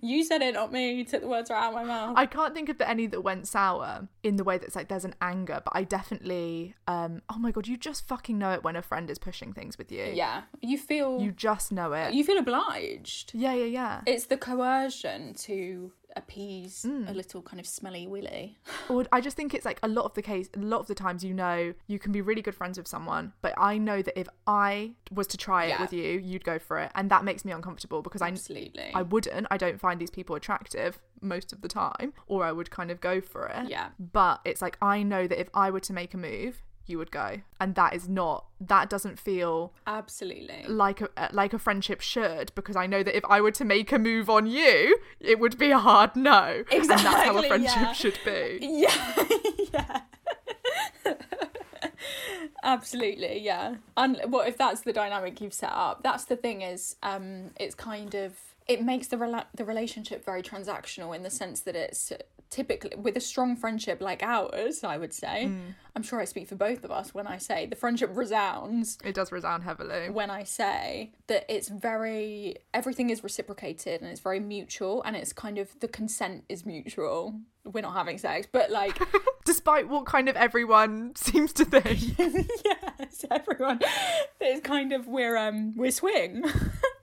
Speaker 2: You said it, not me. You took the words right out of my mouth.
Speaker 1: I can't think of any that went sour in the way that's like there's an anger, but I definitely um oh my god, you just fucking know it when a friend is pushing things with you.
Speaker 2: yeah, you feel
Speaker 1: You just know it.
Speaker 2: you feel obliged.
Speaker 1: yeah, yeah, yeah.
Speaker 2: It's the coercion to appease
Speaker 1: Mm.
Speaker 2: a little kind of smelly willy. <laughs>
Speaker 1: Or I just think it's like a lot of the case, a lot of the times you know you can be really good friends with someone, but I know that if I was to try it with you, you'd go for it, and that makes me uncomfortable because I
Speaker 2: Absolutely.
Speaker 1: I wouldn't. I don't find these people attractive most of the time, or I would kind of go for it.
Speaker 2: Yeah.
Speaker 1: But it's like I know that if I were to make a move, you would go, and that is not. That doesn't feel
Speaker 2: Absolutely.
Speaker 1: like a uh, like a friendship should because I know that if I were to make a move on you, it would be a hard no. exactly And that's how a friendship
Speaker 2: yeah.
Speaker 1: should be. <laughs>
Speaker 2: Yeah, <laughs> yeah. <laughs> Absolutely, yeah. And what if that's the dynamic you've set up? That's the thing is, um, it's kind of it makes the rela- the relationship very transactional in the sense that it's typically with a strong friendship like ours. I would say, I'm sure I speak for both of us when I say the friendship resounds
Speaker 1: It does resound heavily.
Speaker 2: when I say that it's very everything is reciprocated and it's very mutual and it's kind of the consent is mutual. We're not having sex, but like <laughs>
Speaker 1: Despite what kind of everyone <laughs> seems to think. <laughs>
Speaker 2: yes, everyone it's kind of we're um we're swing.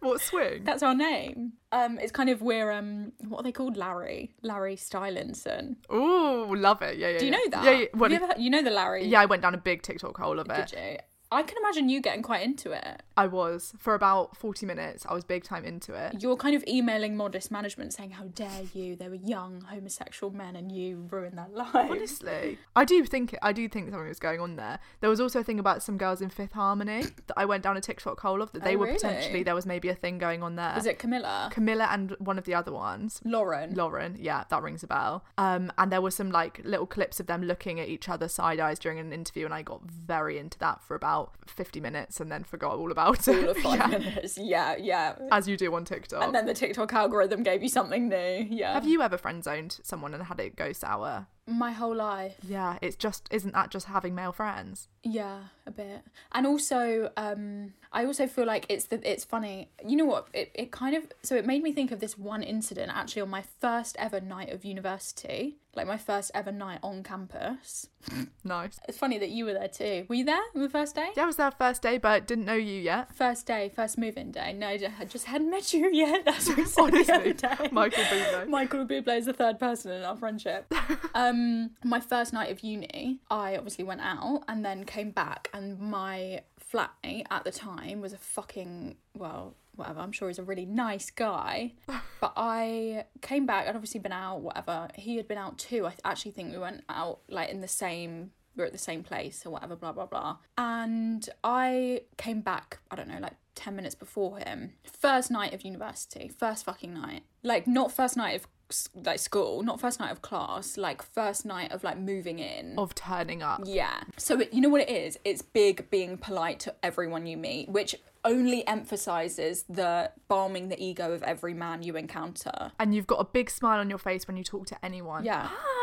Speaker 1: What swing?
Speaker 2: That's our name. Um it's kind of we're um what are they called? Larry. Larry Stylinson.
Speaker 1: Ooh, love it. Yeah, yeah.
Speaker 2: Do you
Speaker 1: yeah.
Speaker 2: know that?
Speaker 1: Yeah, yeah. Well,
Speaker 2: you, ever, you know the Larry?
Speaker 1: yeah, I went down a big TikTok hole of it.
Speaker 2: Did you? I can imagine you getting quite into it.
Speaker 1: I was for about forty minutes. I was big time into it.
Speaker 2: You're kind of emailing modest management saying, How dare you? They were young homosexual men and you ruined their lives.
Speaker 1: Honestly, I do think I do think something was going on there. There was also a thing about some girls in Fifth Harmony that I went down a TikTok hole of that they
Speaker 2: Oh,
Speaker 1: were
Speaker 2: really?
Speaker 1: potentially there was maybe a thing going on there.
Speaker 2: Was it Camila?
Speaker 1: Camila and one of the other ones?
Speaker 2: Lauren.
Speaker 1: Lauren, yeah, that rings a bell. Um, and there were some like little clips of them looking at each other side eyes during an interview, and I got very into that for about fifty minutes, and then forgot all about it.
Speaker 2: All of <laughs> five
Speaker 1: Yeah,
Speaker 2: minutes. Yeah, yeah.
Speaker 1: as you do on TikTok.
Speaker 2: And then the TikTok algorithm gave you something new. Yeah.
Speaker 1: Have you ever friend zoned someone and had it go sour?
Speaker 2: My whole life.
Speaker 1: Yeah, it's just isn't that just having male friends?
Speaker 2: Yeah, a bit. And also, um, I also feel like it's the it's funny. You know what? It it kind of so it made me think of this one incident actually on my first ever night of university, like my first ever night on campus. <laughs>
Speaker 1: Nice.
Speaker 2: It's funny that you were there too. Were you there on the first day?
Speaker 1: Yeah, I was there first day, but didn't know you yet.
Speaker 2: First day, first move-in day. No, I just hadn't met you <laughs> yet. That's what I said the other day.
Speaker 1: Michael Bublé. <laughs>
Speaker 2: Michael Bublé is the third person in our friendship. um, Um, my first night of uni, I obviously went out and then came back, and my flatmate at the time was a fucking well, whatever. I'm sure he's a really nice guy, <sighs> but I came back. I'd obviously been out, whatever. He had been out too. I actually think we went out like in the same. We were at the same place or whatever, blah blah blah. And I came back. I don't know, like 10 minutes before him. First night of university, first fucking night. Like, not first night of like school, not first night of class, like first night of like moving in.
Speaker 1: Of turning up.
Speaker 2: Yeah. So it, you know what it is? It's big being polite to everyone you meet, which only emphasizes the balming the ego of every man you encounter.
Speaker 1: And you've got a big smile on your face when you talk to anyone.
Speaker 2: Yeah.
Speaker 1: Ah,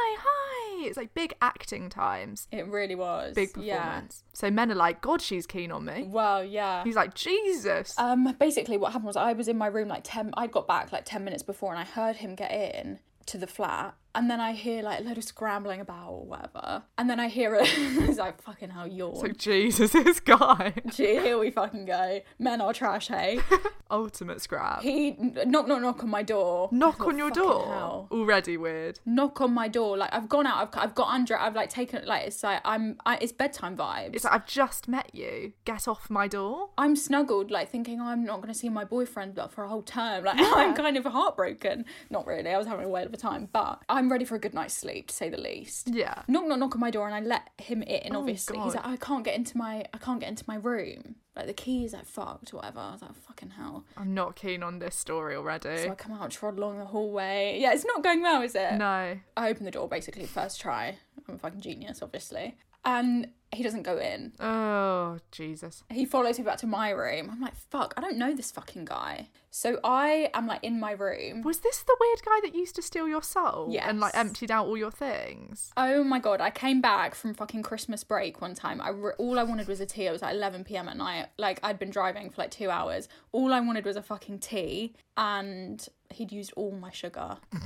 Speaker 1: It's like big acting times.
Speaker 2: It really was.
Speaker 1: Big
Speaker 2: Yeah.
Speaker 1: performance. So men are like, God, she's keen on me.
Speaker 2: Well, yeah.
Speaker 1: He's like, Jesus.
Speaker 2: Um, basically, what happened was I was in my room like ten. I got back like ten minutes before, and I heard him get in to the flat, and then I hear like a load of scrambling about or whatever, and then I hear it. <laughs> it's like fucking hell, yawn.
Speaker 1: It's like, Jesus, <laughs> this guy.
Speaker 2: Gee, <laughs> here we fucking go. Men are trash, hey.
Speaker 1: Ultimate scrap.
Speaker 2: He knock, knock, knock on my door.
Speaker 1: Knock
Speaker 2: thought,
Speaker 1: on your
Speaker 2: "Fucking
Speaker 1: door.
Speaker 2: hell."
Speaker 1: Already weird.
Speaker 2: Knock on my door. Like I've gone out. I've, I've got under. I've like taken like it's like I'm. I, it's bedtime vibes.
Speaker 1: It's like, I've just met you. Get off my door.
Speaker 2: I'm snuggled, like thinking I'm not going to see my boyfriend for a whole term. Like I'm kind of heartbroken. Not really. I was having a whale of a time, but I'm ready for a good night's sleep, to say the least.
Speaker 1: Yeah.
Speaker 2: Knock, knock, knock on my door, and I let him in.
Speaker 1: Oh,
Speaker 2: Obviously, he's like, I can't get into my, I can't get into my room. Like the keys are fucked, or whatever. I was like, fucking hell.
Speaker 1: I'm not keen on this story already.
Speaker 2: So I come out, trod along the hallway. Yeah, it's not going well, is it?
Speaker 1: no.
Speaker 2: I open the door basically first try. I'm a fucking genius, obviously. And he doesn't go in.
Speaker 1: Oh, Jesus.
Speaker 2: He follows me back to my room. I'm like, fuck, I don't know this fucking guy. So I am like in my room.
Speaker 1: Was this the weird guy that used to steal your soul? And like emptied out all your things?
Speaker 2: Oh my god! I came back from fucking Christmas break one time. I re- all I wanted was a tea. It was like 11 p.m. at night. Like I'd been driving for like two hours. All I wanted was a fucking tea and he'd used all my sugar. <laughs>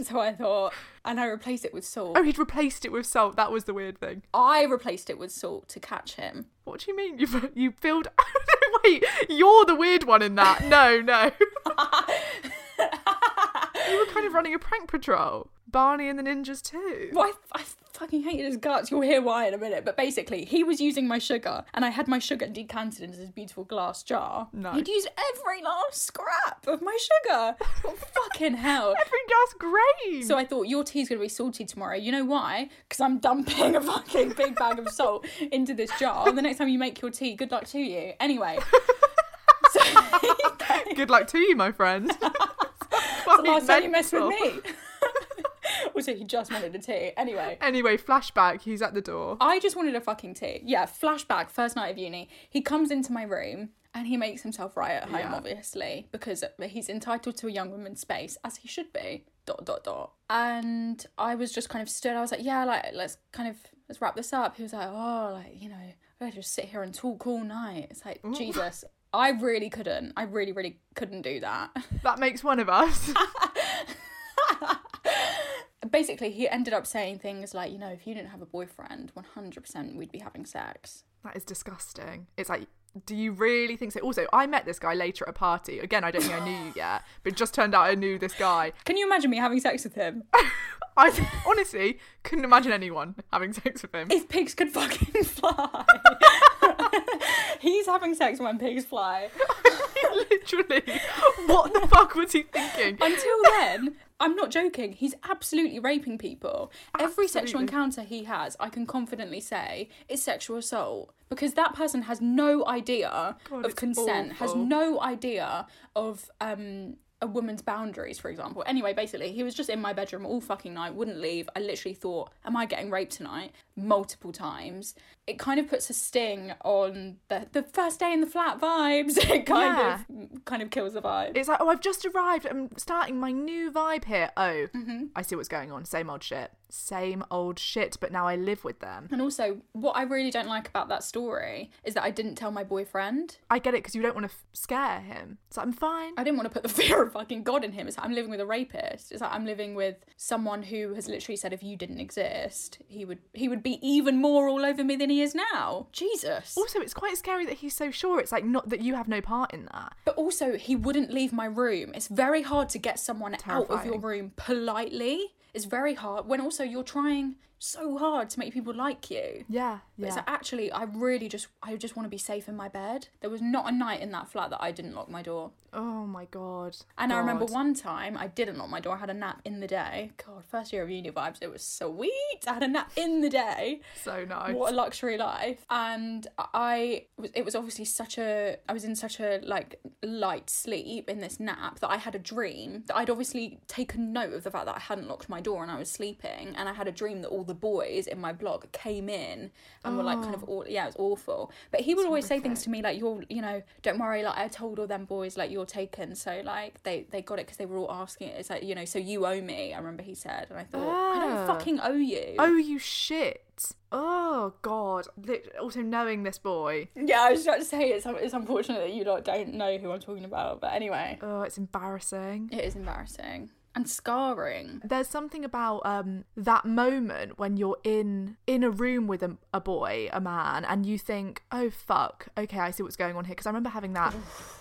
Speaker 2: <laughs> so I thought, and I replaced it with salt.
Speaker 1: Oh, he'd replaced it with salt. That was the weird thing.
Speaker 2: I replaced it with salt to catch him.
Speaker 1: What do you mean? You you filled? <laughs> Wait, you're the weird one in that. No, no. <laughs> you were kind of running a prank patrol. Barney and the ninjas too.
Speaker 2: Well, I, I fucking hated his guts. You'll hear why in a minute. But basically, he was using my sugar, and I had my sugar decanted into this beautiful glass jar.
Speaker 1: No.
Speaker 2: He'd used every last scrap of my sugar. Oh, <laughs> fucking hell.
Speaker 1: Every gas grain.
Speaker 2: So I thought your tea's gonna be salty tomorrow. You know why? Because I'm dumping a fucking big bag of salt <laughs> into this jar. The next time you make your tea, good luck to you. Anyway. <laughs> So,
Speaker 1: Good luck to you, my friend.
Speaker 2: the last time you messed with me. <laughs> also, he just wanted a tea. Anyway.
Speaker 1: Anyway, flashback. He's at the door.
Speaker 2: I just wanted a fucking tea. Yeah, flashback, first night of uni. He comes into my room and he makes himself right at home,
Speaker 1: Yeah.
Speaker 2: obviously, because he's entitled to a young woman's space, as he should be. Dot dot dot. And I was just kind of stood. I was like, yeah, like let's kind of let's wrap this up. He was like, oh, like you know, I just sit here and talk all night. It's like Jesus. I really couldn't. I really, really couldn't do that. <laughs>
Speaker 1: That makes one of us. <laughs>
Speaker 2: Basically, he ended up saying things like, you know, if you didn't have a boyfriend, 100% we'd be having sex.
Speaker 1: that is disgusting. It's like, do you really think so? Also, I met this guy later at a party. Again, I don't think I knew you yet, <laughs> but it just turned out I knew this guy.
Speaker 2: Can you imagine me having sex with him? <laughs>
Speaker 1: I <laughs> honestly couldn't imagine anyone having sex with him.
Speaker 2: if pigs could fucking fly. He's having sex when pigs fly. <laughs>
Speaker 1: Literally, <laughs> what the fuck was he thinking?
Speaker 2: Until <laughs> then, I'm not joking. He's absolutely raping people. Every sexual encounter he has, I can confidently say, is sexual assault because that person has no idea
Speaker 1: God,
Speaker 2: of consent, has no idea of um a woman's boundaries, for example. Anyway, basically, he was just in my bedroom all fucking night, wouldn't leave. I literally thought, am I getting raped tonight? Multiple times. It kind of puts a sting on the the first day in the flat vibes. <laughs> It kind
Speaker 1: Yeah.
Speaker 2: of kind of kills the vibe.
Speaker 1: It's like, oh, I've just arrived. I'm starting my new vibe here. Oh,
Speaker 2: Mm-hmm.
Speaker 1: I see what's going on. Same old shit. Same old shit, but now I live with them.
Speaker 2: And also, what I really don't like about that story is that I didn't tell my boyfriend.
Speaker 1: I get it because you don't want to f- scare him. So I'm fine.
Speaker 2: I didn't want to put the <laughs> fear of fucking God in him. It's like I'm living with a rapist. It's like I'm living with someone who has literally said if you didn't exist, he would he would be even more all over me than he is now. Jesus.
Speaker 1: Also, it's quite scary that he's so sure. It's like not that you have no part in that.
Speaker 2: But also, he wouldn't leave my room. It's very hard to get someone out of your room politely. It's very hard when also you're trying so hard to make people like you.
Speaker 1: Yeah,
Speaker 2: But
Speaker 1: yeah.
Speaker 2: actually, I really just, I just want to be safe in my bed. There was not a night in that flat that I didn't lock my door.
Speaker 1: Oh my god.
Speaker 2: And I remember one time I didn't lock my door. I had a nap in the day. God, first year of uni vibes. It was sweet. I had a nap in the day.
Speaker 1: So nice.
Speaker 2: What a luxury life. And I was. It was obviously such a. I was in such a like light sleep in this nap that I had a dream that I'd obviously taken note of the fact that I hadn't locked my door and I was sleeping. And I had a dream that all the boys in my block came in and were like kind of all. Yeah, it was awful. But he would always say things to me like, "You're, you know, don't worry. Like I told all them boys like you're taken. So like they they got it because they were all asking it. It's like you know, so you owe me. I remember he said, and I thought I
Speaker 1: Ah.
Speaker 2: don't fucking owe you.
Speaker 1: Oh, you shit. Oh god. Also knowing this boy.
Speaker 2: Yeah, I was just about to say it's it's unfortunate that you lot don't know who I'm talking about, but anyway,
Speaker 1: Oh, it's embarrassing.
Speaker 2: it is embarrassing and scarring.
Speaker 1: There's something about um that moment when you're in in a room with a, a boy, a man, and you think, "Oh fuck, okay, I see what's going on here." Because I remember having that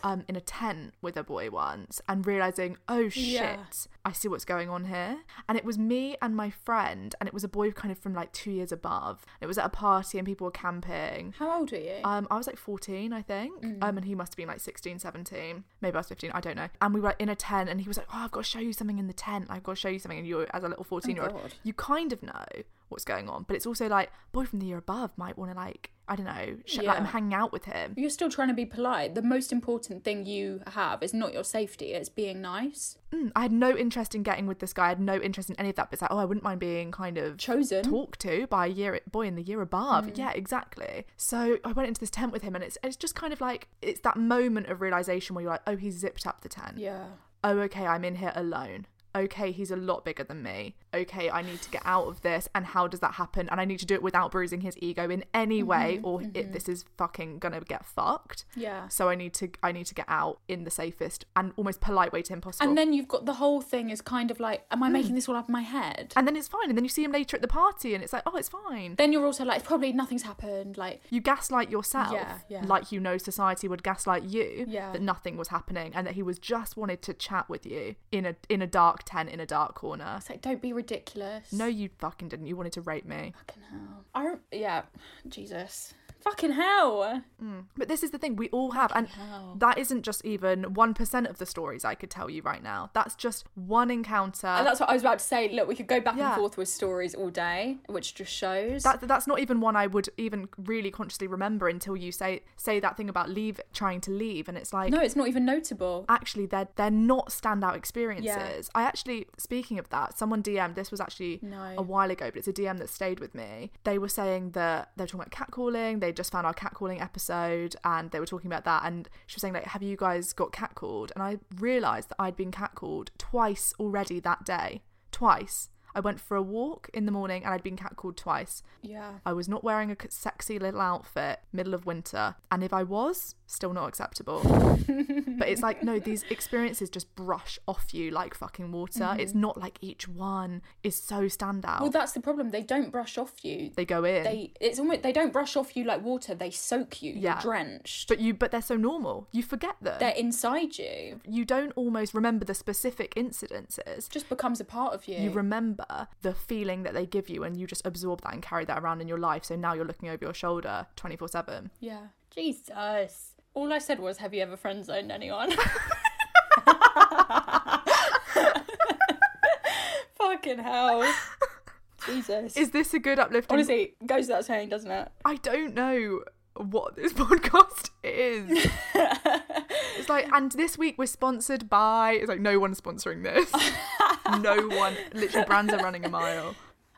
Speaker 1: um in a tent with a boy once and realizing, "Oh shit,
Speaker 2: Yeah.
Speaker 1: I see what's going on here." And it was me and my friend, and it was a boy kind of from like two years above. It was at a party and people were camping.
Speaker 2: How old are you?
Speaker 1: Um, I was like 14, I think.
Speaker 2: Mm.
Speaker 1: Um, and he must have been like 16, 17. Maybe I was 15, I don't know. And we were in a tent and he was like, Oh, I've got to show you something in the tent. I've got to show you something. And you're, as a little 14 year old, you kind of know what's going on. But it's also like, boy from the year above might want to, like, I don't know, sh- let him
Speaker 2: Yeah.
Speaker 1: hang out with him.
Speaker 2: You're still trying to be polite. The most important thing you have is not your safety; it's being nice.
Speaker 1: Mm, I had no interest in getting with this guy. I had no interest in any of that. But it's like, oh, I wouldn't mind being kind of
Speaker 2: Chosen.
Speaker 1: talked to by a year boy in the year above.
Speaker 2: Mm.
Speaker 1: Yeah, exactly. So I went into this tent with him, and it's it's just kind of like it's that moment of realization where you're like, oh, he's zipped up the tent.
Speaker 2: Yeah.
Speaker 1: Oh, okay, I'm in here alone. Okay, he's a lot bigger than me. Okay, I need to get out of this. And how does that happen? And I need to do it without bruising his ego in any way, mm-hmm, or It, mm-hmm. this is fucking gonna get fucked.
Speaker 2: Yeah.
Speaker 1: So I need to I need to get out in the safest and almost polite way to him possible.
Speaker 2: And then you've got the whole thing is kind of like, am I making mm. this all up in my head?
Speaker 1: and then it's fine. And then you see him later at the party, and it's like, oh, it's fine.
Speaker 2: then you're also like, probably nothing's happened. Like,
Speaker 1: you gaslight yourself
Speaker 2: Yeah, yeah.
Speaker 1: like you know society would gaslight you
Speaker 2: Yeah.
Speaker 1: that nothing was happening and that he was just wanted to chat with you in a in a dark tent in a dark corner
Speaker 2: it's like, don't be ridiculous.
Speaker 1: no you fucking didn't you wanted to rape me
Speaker 2: Fucking hell. I don't, yeah, Jesus. Fucking hell. Mm.
Speaker 1: but this is the thing we all have and
Speaker 2: hell.
Speaker 1: that isn't just even 1% of the stories i could tell you right now that's just one encounter
Speaker 2: And that's what I was about to say. Look, we could go back
Speaker 1: Yeah.
Speaker 2: and forth with stories all day, which just shows.
Speaker 1: that, that's not even one I would even really consciously remember until you say say that thing about leave trying to leave and it's like
Speaker 2: no, it's not even notable.
Speaker 1: actually they're they're not standout experiences. I actually speaking of that, someone DM'd this was actually
Speaker 2: No.
Speaker 1: a while ago, but it's a DM that stayed with me. They were saying that they were talking about catcalling, they just found our catcalling episode and they were talking about that and she was saying like, Have you guys got catcalled? And I realised that I'd been catcalled twice already that day. Twice. I went for a walk in the morning and I'd been catcalled twice.
Speaker 2: Yeah.
Speaker 1: I was not wearing a sexy little outfit, middle of winter. And if I was, still not acceptable. <laughs> but it's like, no, these experiences just brush off you like fucking water. It's not like each one is so standout.
Speaker 2: Mm-hmm. Well, that's the problem. They don't brush off you.
Speaker 1: they go in.
Speaker 2: They it's almost they don't brush off you like water. They soak you.
Speaker 1: Yeah.
Speaker 2: You're drenched.
Speaker 1: but you but they're so normal. You forget them.
Speaker 2: They're inside you.
Speaker 1: you don't almost remember the specific incidences.
Speaker 2: It just becomes a part of you.
Speaker 1: You remember the feeling that they give you and you just absorb that and carry that around in your life. So now you're looking over your shoulder 24 7.
Speaker 2: yeah. Jesus. All I said was, have you ever friend zoned anyone? <laughs> <laughs> Fucking hell. Jesus.
Speaker 1: Is this a good uplifting?
Speaker 2: Honestly, it goes without saying, doesn't it?
Speaker 1: I don't know what this <laughs> podcast is. it's like, <laughs> and this week we're sponsored by. It's like no one's sponsoring this. no one. Literally, brands are running a mile.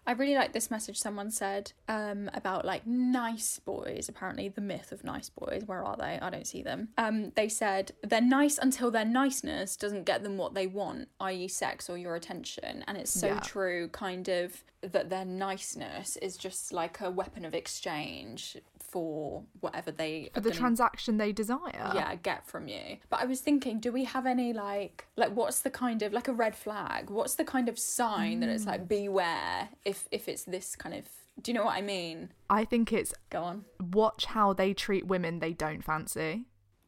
Speaker 2: I really like this message someone said um, about like nice boys. Apparently, the myth of nice boys. Where are they? I don't see them. Um, they said they're nice until their niceness doesn't get them what they want, i.e., sex or your attention. And it's so
Speaker 1: Yeah.
Speaker 2: true, kind of, that their niceness is just like a weapon of exchange for whatever they
Speaker 1: For the
Speaker 2: gonna-
Speaker 1: transaction they desire.
Speaker 2: yeah get from you but i was thinking do we have any like like what's the kind of like a red flag what's the kind of sign that it's
Speaker 1: Mm.
Speaker 2: like beware if if it's this kind of do you know what i mean
Speaker 1: I think it's
Speaker 2: go on
Speaker 1: watch how they treat women they don't fancy.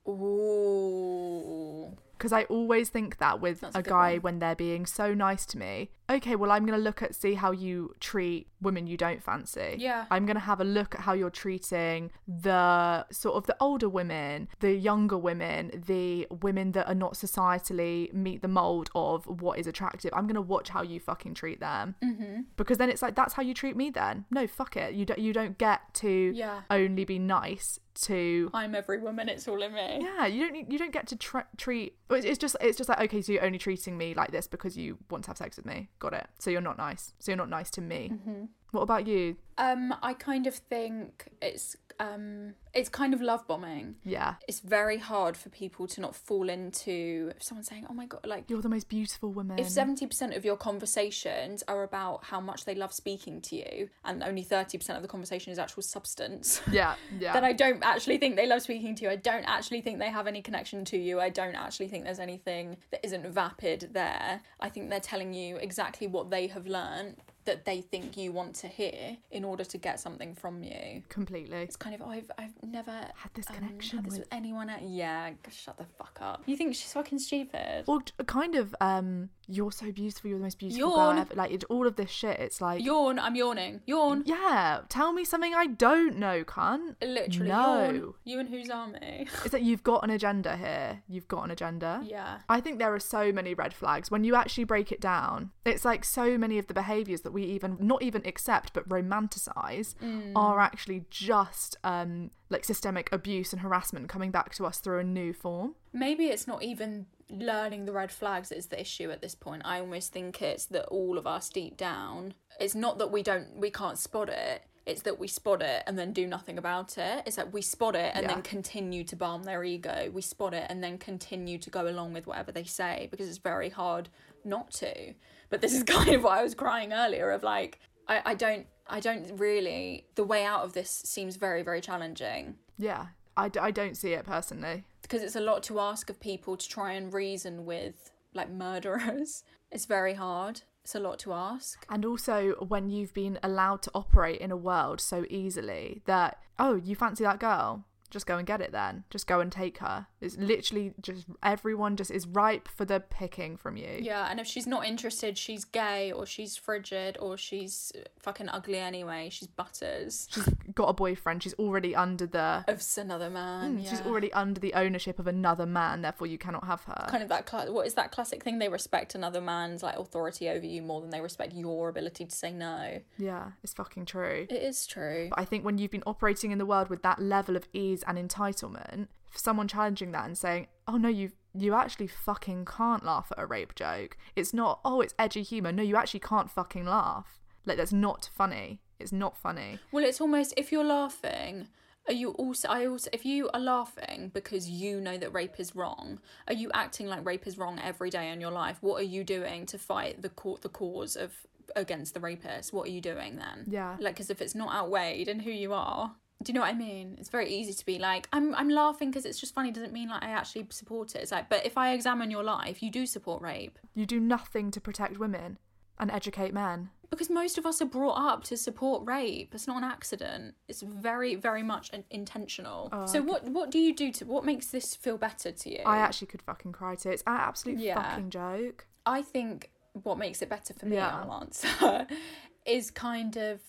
Speaker 2: Ooh.
Speaker 1: Because I always think that with
Speaker 2: That's a
Speaker 1: a guy
Speaker 2: one.
Speaker 1: when they're being so nice to me. Okay, well, I'm going to look at see how you treat women you don't fancy.
Speaker 2: Yeah.
Speaker 1: I'm going to have a look at how you're treating the sort of the older women, the younger women, the women that are not societally meet the mold of what is attractive. I'm going to watch how you fucking treat them. Mm-hmm. Because then it's like, that's how you treat me then. No, fuck it. You don't, you don't get to
Speaker 2: Yeah.
Speaker 1: only be nice to
Speaker 2: i'm every woman it's all in me
Speaker 1: yeah, you don't you don't get to tr- treat. It's just it's just like okay, so you're only treating me like this because you want to have sex with me. Got it. So you're not nice. So you're not nice to me.
Speaker 2: Mm-hmm.
Speaker 1: What about you?
Speaker 2: um i kind of think it's um it's kind of love bombing
Speaker 1: Yeah,
Speaker 2: it's very hard for people to not fall into if someone's saying oh my god like
Speaker 1: you're the most beautiful woman.
Speaker 2: if 70% of your conversations are about how much they love speaking to you and only 30% of the conversation is actual substance <laughs>
Speaker 1: yeah, yeah.
Speaker 2: then i don't actually think they love speaking to you i don't actually think they have any connection to you i don't actually think there's anything that isn't vapid there i think they're telling you exactly what they have learned that they think you want to hear in order to get something from you
Speaker 1: completely.
Speaker 2: it's kind of oh, I've I've never
Speaker 1: Had this
Speaker 2: um,
Speaker 1: connection
Speaker 2: had this
Speaker 1: with-
Speaker 2: with anyone. Else. Yeah, shut the fuck up. You think she's fucking stupid?
Speaker 1: Well, kind of. Um, you're so beautiful. You're the most beautiful
Speaker 2: Yawn.
Speaker 1: girl ever. Like it, all of this shit. It's like
Speaker 2: Yawn. I'm yawning. Yawn.
Speaker 1: yeah. Tell me something I don't know, cunt.
Speaker 2: Literally.
Speaker 1: no.
Speaker 2: Yawn. You and whose army?
Speaker 1: It's that you've got an agenda here. You've got an agenda.
Speaker 2: yeah.
Speaker 1: I think there are so many red flags when you actually break it down. It's like so many of the behaviors that we even not even accept but romanticize are actually just um like systemic abuse and harassment coming back to us through a new form.
Speaker 2: Maybe it's not even learning the red flags is the issue at this point. I almost think it's that all of us deep down. It's not that we don't we can't spot it. It's that we spot it and then do nothing about it. It's that we spot it and
Speaker 1: Yeah.
Speaker 2: then continue to balm their ego. We spot it and then continue to go along with whatever they say because it's very hard not to. But this is <laughs> kind of why I was crying earlier of like, I, I don't, I don't really, the way out of this seems very, very challenging
Speaker 1: Yeah, I, d- I don't see it personally.
Speaker 2: Because it's a lot to ask of people to try and reason with like murderers. <laughs> It's very hard. It's a lot to ask.
Speaker 1: And also when you've been allowed to operate in a world so easily that, oh, you fancy that girl? Just go and get it then. Just go and take her. It's literally just everyone just is ripe for the picking from you.
Speaker 2: Yeah, and if she's not interested, she's gay or she's frigid or she's uh, fucking ugly anyway. She's butters.
Speaker 1: She's <laughs> got a boyfriend. She's already under the.
Speaker 2: Of another man.
Speaker 1: Mm, she's
Speaker 2: yeah.
Speaker 1: already under the ownership of another man. Therefore, you cannot have her.
Speaker 2: kind of that cla- what is that classic thing they respect another man's like authority over you more than they respect your ability to say no
Speaker 1: Yeah, it's fucking true.
Speaker 2: it is true
Speaker 1: But I think when you've been operating in the world with that level of ease and entitlement, for someone challenging that and saying, "Oh no, you you actually fucking can't laugh at a rape joke. It's not. Oh, it's edgy humor. No, you actually can't fucking laugh. Like that's not funny. It's not funny.
Speaker 2: well it's almost if you're laughing are you also i also if you are laughing because you know that rape is wrong are you acting like rape is wrong every day in your life what are you doing to fight the court the cause of against the rapist what are you doing then
Speaker 1: Yeah.
Speaker 2: like because if it's not outweighed in who you are do you know what I mean? It's very easy to be like, I'm I'm laughing because it's just funny. Doesn't mean like I actually support it. It's like, but if I examine your life, you do support rape
Speaker 1: You do nothing to protect women and educate men.
Speaker 2: because most of us are brought up to support rape. It's not an accident. It's very very much an intentional. Oh, so what what do you do to what makes this feel better to you?
Speaker 1: I actually could fucking cry to it. It's an absolute
Speaker 2: Yeah.
Speaker 1: fucking joke.
Speaker 2: I think what makes it better for me,
Speaker 1: Yeah.
Speaker 2: I'll answer, <laughs> is kind of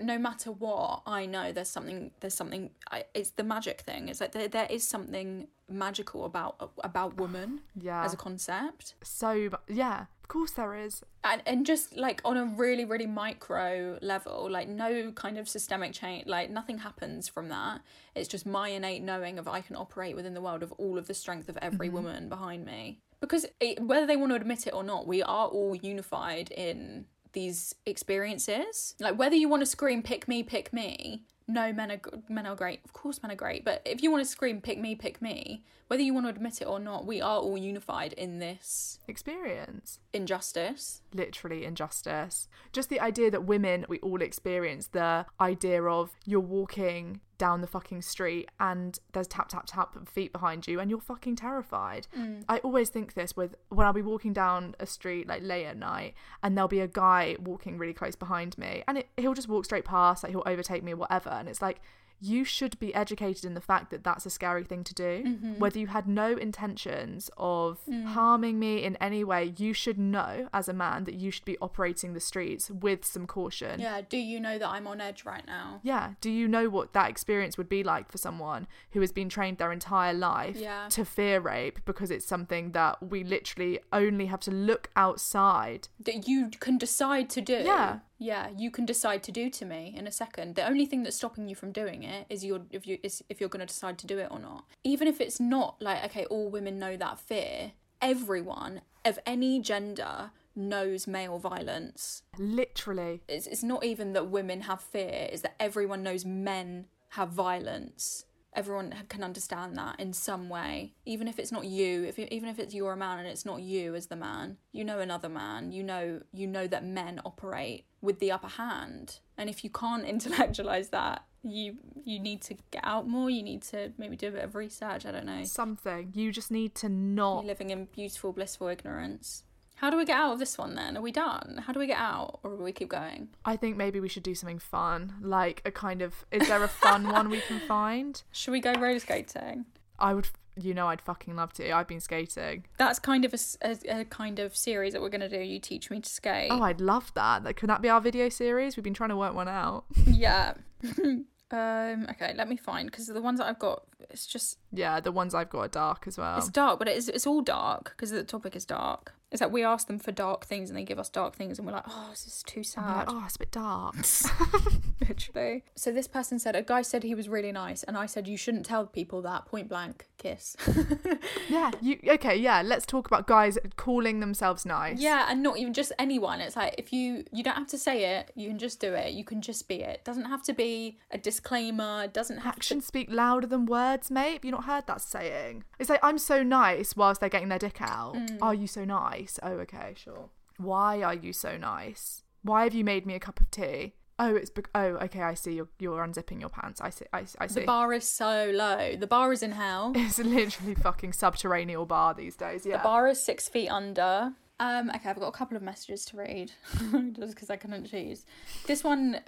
Speaker 2: no matter what, I know there's something. There's something. I, it's the magic thing. It's like there, there is something magical about about woman
Speaker 1: Yeah.
Speaker 2: as a concept,
Speaker 1: So yeah, of course there is.
Speaker 2: and and just like on a really really micro level, like no kind of systemic change. Like nothing happens from that. It's just my innate knowing of I can operate within the world of all of the strength of every mm-hmm. woman behind me. Because it, whether they want to admit it or not, we are all unified in these experiences. Like whether you want to scream "pick me, pick me," no, men are men are great. Of course, men are great. But if you want to scream "pick me, pick me," whether you want to admit it or not, we are all unified in this
Speaker 1: Experience.
Speaker 2: injustice.
Speaker 1: literally injustice. Just the idea that women, we all experience the idea of you're walking down the fucking street and there's tap tap tap feet behind you and you're fucking terrified. Mm. I always think this with when I'll be walking down a street like late at night and there'll be a guy walking really close behind me and it, he'll just walk straight past, like he'll overtake me or whatever. And it's like, you should be educated in the fact that that's a scary thing to do. Mm-hmm. Whether you had no intentions of mm. harming me in any way, you should know as a man that you should be operating the streets with some caution.
Speaker 2: Yeah. Do you know that I'm on edge right now?
Speaker 1: Yeah. Do you know what that experience would be like for someone who has been trained their entire life
Speaker 2: Yeah.
Speaker 1: to fear rape because it's something that we literally only have to look outside?
Speaker 2: That you can decide to do.
Speaker 1: Yeah.
Speaker 2: Yeah, you can decide to do to me in a second. The only thing that's stopping you from doing it is your if you is if you're going to decide to do it or not. Even if it's not like okay, all women know that fear. Everyone of any gender knows male violence.
Speaker 1: Literally.
Speaker 2: It's it's not even that women have fear. It's that everyone knows men have violence. Everyone can understand that in some way, even if it's not you. If even if it's you're a man and it's not you as the man, you know another man. You know you know that men operate with the upper hand, and if you can't <laughs> intellectualize that, you you need to get out more. You need to maybe do a bit of research. I don't know.
Speaker 1: Something. You just need to
Speaker 2: You're
Speaker 1: not.
Speaker 2: living in beautiful, blissful ignorance. How do we get out of this one then? Are we done? How do we get out, or will we keep going?
Speaker 1: I think maybe we should do something fun. Like a kind of. Is there a fun <laughs> one we can find?
Speaker 2: Should we go roller skating?
Speaker 1: I would. You know, I'd fucking love to. I've been skating.
Speaker 2: That's kind of a a kind of series that we're going to do. You teach me to skate.
Speaker 1: Oh, I'd love that. Like, Could that be our video series? We've been trying to work one out.
Speaker 2: yeah. <laughs> um. Okay, let me find because the ones that I've got, it's just
Speaker 1: Yeah, the ones I've got are dark as well.
Speaker 2: it's dark, but it's it's all dark because the topic is dark. It's like we ask them for dark things and they give us dark things, and we're like, oh, this is too sad.
Speaker 1: like, oh, it's a bit dark. <laughs> <laughs>
Speaker 2: Literally. So this person said a guy said he was really nice, and I said you shouldn't tell people that. Point blank, kiss. <laughs>
Speaker 1: yeah, you okay? Yeah, let's talk about guys calling themselves nice.
Speaker 2: Yeah, and not even just anyone. It's like if you you don't have to say it, you can just do it. You can just be it. Doesn't have to be a disclaimer. Doesn't have
Speaker 1: actions
Speaker 2: to.
Speaker 1: speak louder than words. Birds, mate. Have you not heard that saying? It's like, I'm so nice whilst they're getting their dick out.
Speaker 2: Mm.
Speaker 1: Are you so nice? Oh, okay, sure. Why are you so nice? Why have you made me a cup of tea? Oh, it's bec- oh, okay. I see. You're you're unzipping your pants. I see. I, I see.
Speaker 2: The bar is so low. The bar is in hell. <laughs>
Speaker 1: It's literally fucking subterranean bar these days. Yeah.
Speaker 2: The bar is six feet under. Um, okay, I've got a couple of messages to read <laughs> just because I couldn't choose. This one,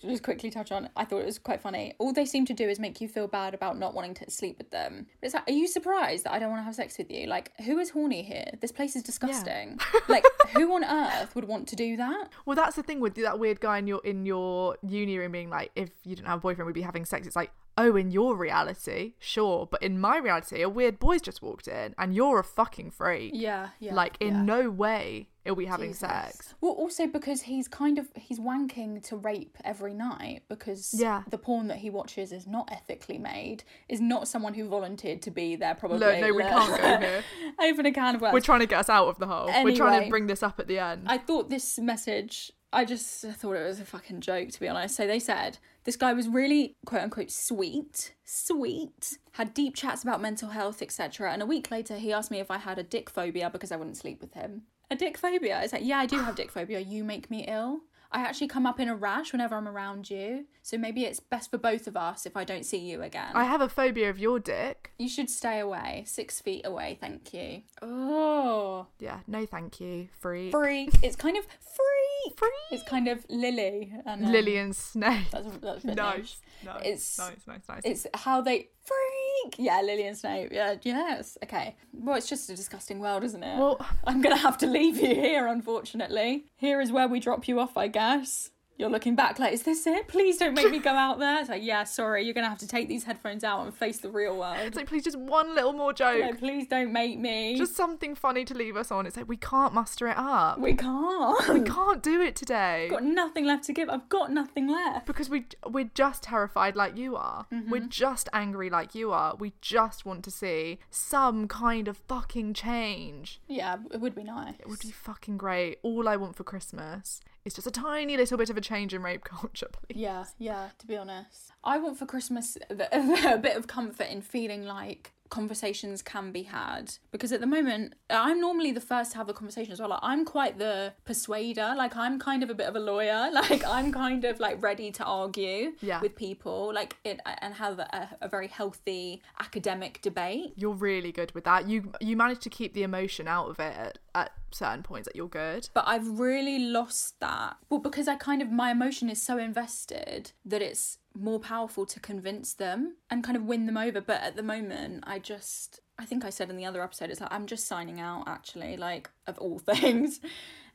Speaker 2: just quickly touch on. I thought it was quite funny. All they seem to do is make you feel bad about not wanting to sleep with them. But it's like, are you surprised that I don't want to have sex with you? Like, who is horny here? This place is disgusting. <laughs> like, who on earth would want to do that?
Speaker 1: Well, that's the thing with that weird guy in your in your uni room being like, if you didn't have a boyfriend, we'd be having sex. It's like, oh, in your reality, sure, but in my reality, a weird boy's just walked in, and you're a fucking freak.
Speaker 2: Yeah, yeah.
Speaker 1: Like, in
Speaker 2: yeah.
Speaker 1: no way are we having
Speaker 2: Jesus.
Speaker 1: sex.
Speaker 2: Well, also because he's kind of he's wanking to rape every night because
Speaker 1: Yeah.
Speaker 2: the porn that he watches is not ethically made. Is not someone who volunteered to be there. Probably.
Speaker 1: Look, no, we can't go here. <laughs>
Speaker 2: Open a can of worms.
Speaker 1: We're trying to get us out of the hole. We're trying to bring this up at the end.
Speaker 2: I thought this message. I just thought it was a fucking joke, to be honest. So they said this guy was really quote unquote sweet, sweet, had deep chats about mental health, etc. And a week later, he asked me if I had a dick phobia because I wouldn't sleep with him. A dick phobia? It's like, yeah, I do have dick phobia. You make me ill. I actually come up in a rash whenever I'm around you. So maybe it's best for both of us if I don't see you again.
Speaker 1: I have a phobia of your dick.
Speaker 2: You should stay away. Six feet away, thank you. Oh.
Speaker 1: Yeah, no, thank you. Free.
Speaker 2: Freak. It's kind of <laughs> freak.
Speaker 1: Freak.
Speaker 2: It's kind of Lily. And, um,
Speaker 1: and Snape.
Speaker 2: That's, that's <laughs>
Speaker 1: nice.
Speaker 2: nice.
Speaker 1: Nice.
Speaker 2: It's-
Speaker 1: nice, nice, nice.
Speaker 2: It's how they freak. Yeah, Lily and Snape. Yeah, yes. Okay. Well, it's just a disgusting world, isn't it?
Speaker 1: Well-
Speaker 2: I'm gonna have to leave you here, unfortunately. Here is where we drop you off, I guess. You're looking back like, is this it? Please don't make me go <laughs> out there. It's like, yeah, sorry, you're gonna have to take these headphones out and face the real world.
Speaker 1: It's like, please, just one little more joke.
Speaker 2: Please don't make me.
Speaker 1: just something funny to leave us on. It's like, we can't muster it up.
Speaker 2: we can't.
Speaker 1: We can't do it today.
Speaker 2: I've got nothing left to give. I've got nothing left.
Speaker 1: because we we're just terrified like you are. Mm-hmm. We're just angry like you are. We just want to see some kind of fucking change.
Speaker 2: Yeah, it would be nice.
Speaker 1: It would be fucking great. All I want for Christmas is just a tiny little bit of a change in rape <laughs> culture, please.
Speaker 2: Yeah, yeah, to be honest. I want for Christmas a, <laughs> a bit of comfort in feeling like conversations can be had because at the moment I'm normally the first to have the conversation as well. Like, I'm quite the persuader. Like I'm kind of a bit of a lawyer. <laughs> Like I'm kind of like ready to argue
Speaker 1: Yeah.
Speaker 2: with people like it and have a, a very healthy academic debate.
Speaker 1: You're really good with that. You you manage to keep the emotion out of it at, at certain points. That you're good.
Speaker 2: but I've really lost that. Well, because I kind of my emotion is so invested that it's more powerful to convince them and kind of win them over. But at the moment, I just I think I said in the other episode, it's like I'm just signing out actually, like of all <laughs> things.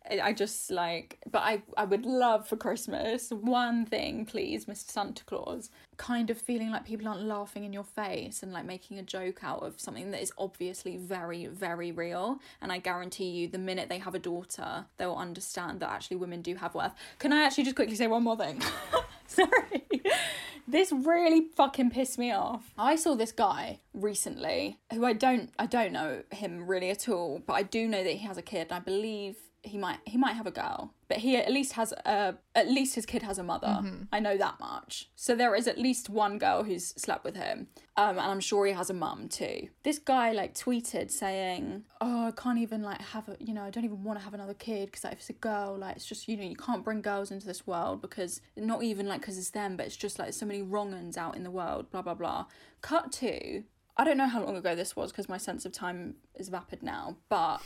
Speaker 2: I just like, but I, I would love for Christmas one thing, please, Mr. Santa Claus. Kind of feeling like people aren't laughing in your face and like making a joke out of something that is obviously very, very real. And I guarantee you, the minute they have a daughter, they will understand that actually women do have worth. Can I actually just quickly say one more thing? <laughs> Sorry. This really fucking pissed me off. I saw this guy recently who I don't I don't know him really at all, but I do know that he has a kid and I believe he might he might have a girl but he at least has a at least his kid has a mother. I know that much. So there is at least one girl who's slept with him. Um and i'm sure he has a mum too. This guy like tweeted saying oh i can't even like have a you know i don't even want to have another kid because like, if it's a girl like it's just you know you can't bring girls into this world because not even like because it's them but it's just like so many wrong uns out in the world blah blah blah. Cut to i don't know how long ago this was because my sense of time is vapid now but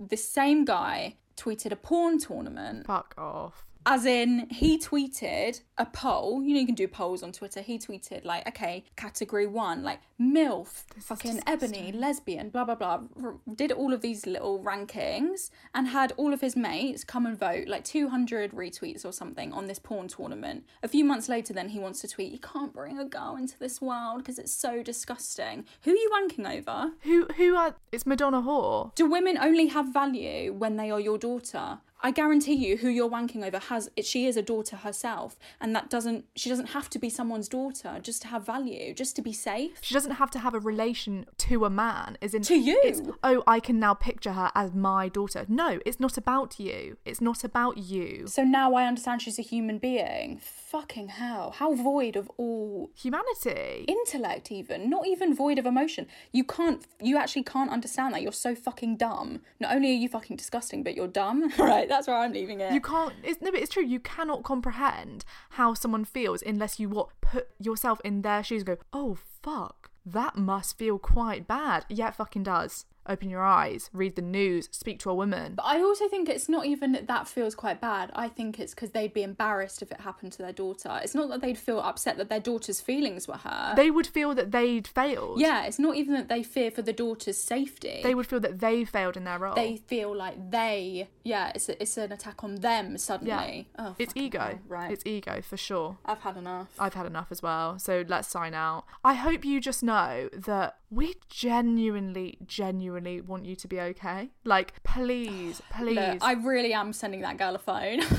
Speaker 2: the same guy tweeted a porn tournament
Speaker 1: Fuck off.
Speaker 2: As in he tweeted a poll you know you can do polls on twitter he tweeted like okay category one like milf fucking ebony lesbian blah blah blah r- did all of these little rankings and had all of his mates come and vote like 200 retweets or something on this porn tournament a few months later then he wants to tweet you can't bring a girl into this world because it's so disgusting who are you wanking over
Speaker 1: Who who are? It's Madonna whore.
Speaker 2: do women only have value when they are your daughter? I guarantee you, who you're wanking over has she is a daughter herself, and that doesn't she doesn't have to be someone's daughter just to have value, just to be safe.
Speaker 1: She doesn't have to have a relation to a man, as in
Speaker 2: To you.
Speaker 1: It's, oh, I can now picture her as my daughter. No, it's not about you. It's not about you.
Speaker 2: So now I understand she's a human being. Fucking hell, how void of all
Speaker 1: Humanity.
Speaker 2: intellect, even not even void of emotion. You can't, you actually can't understand that. You're so fucking dumb. Not only are you fucking disgusting, but you're dumb. <laughs> right, that's where I'm leaving it.
Speaker 1: You can't. It's, no, but it's true. You cannot comprehend how someone feels unless you what put yourself in their shoes. and Go, oh fuck, that must feel quite bad. Yeah, it fucking does. Open your eyes, read the news, speak to a woman.
Speaker 2: But I also think it's not even that that feels quite bad. I think it's because they'd be embarrassed if it happened to their daughter. It's not that they'd feel upset that their daughter's feelings were hurt.
Speaker 1: They would feel that they'd failed.
Speaker 2: yeah, it's not even that they fear for the daughter's safety.
Speaker 1: They would feel that they failed in their role.
Speaker 2: They feel like they, yeah, it's a, it's an attack on them suddenly.
Speaker 1: yeah.
Speaker 2: Oh,
Speaker 1: it's ego.
Speaker 2: hell, right?
Speaker 1: It's ego for sure.
Speaker 2: I've had enough.
Speaker 1: I've had enough as well. So let's sign out. I hope you just know that we genuinely, genuinely want you to be okay. Like, please, <sighs> please.
Speaker 2: Look, I really am sending that girl a phone. <laughs>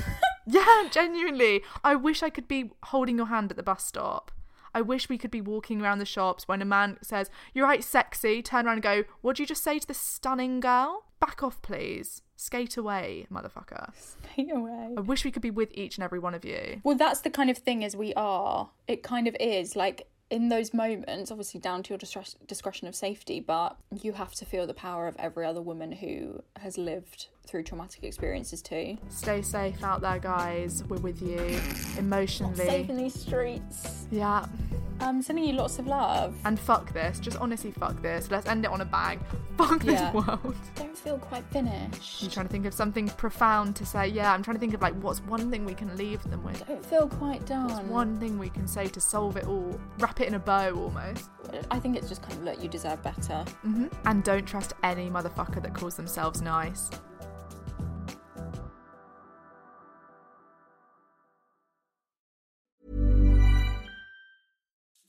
Speaker 1: Yeah, genuinely. I wish I could be holding your hand at the bus stop. I wish we could be walking around the shops when a man says, You're right, sexy. Turn around and go, What'd you just say to this stunning girl? Back off, please. Skate away, motherfucker.
Speaker 2: Stay away.
Speaker 1: I wish we could be with each and every one of you.
Speaker 2: Well, that's the kind of thing as we are. It kind of is like in those moments, obviously down to your discre- discretion of safety, but you have to feel the power of every other woman who has lived through traumatic experiences too.
Speaker 1: Stay safe out there, guys. We're with you emotionally.
Speaker 2: Safe in these streets.
Speaker 1: Yeah.
Speaker 2: I'm sending you lots of love.
Speaker 1: And fuck this. Just honestly, fuck this. Let's end it on a bang. <laughs> Fuck
Speaker 2: Yeah.
Speaker 1: this world.
Speaker 2: Don't feel quite finished.
Speaker 1: I'm trying to think of something profound to say. Yeah, I'm trying to think of like what's one thing we can leave them with.
Speaker 2: Don't feel quite done.
Speaker 1: What's one thing we can say to solve it all? Wrap it in a bow almost.
Speaker 2: I think it's just kind of look, you deserve better.
Speaker 1: hmm And don't trust any motherfucker that calls themselves nice.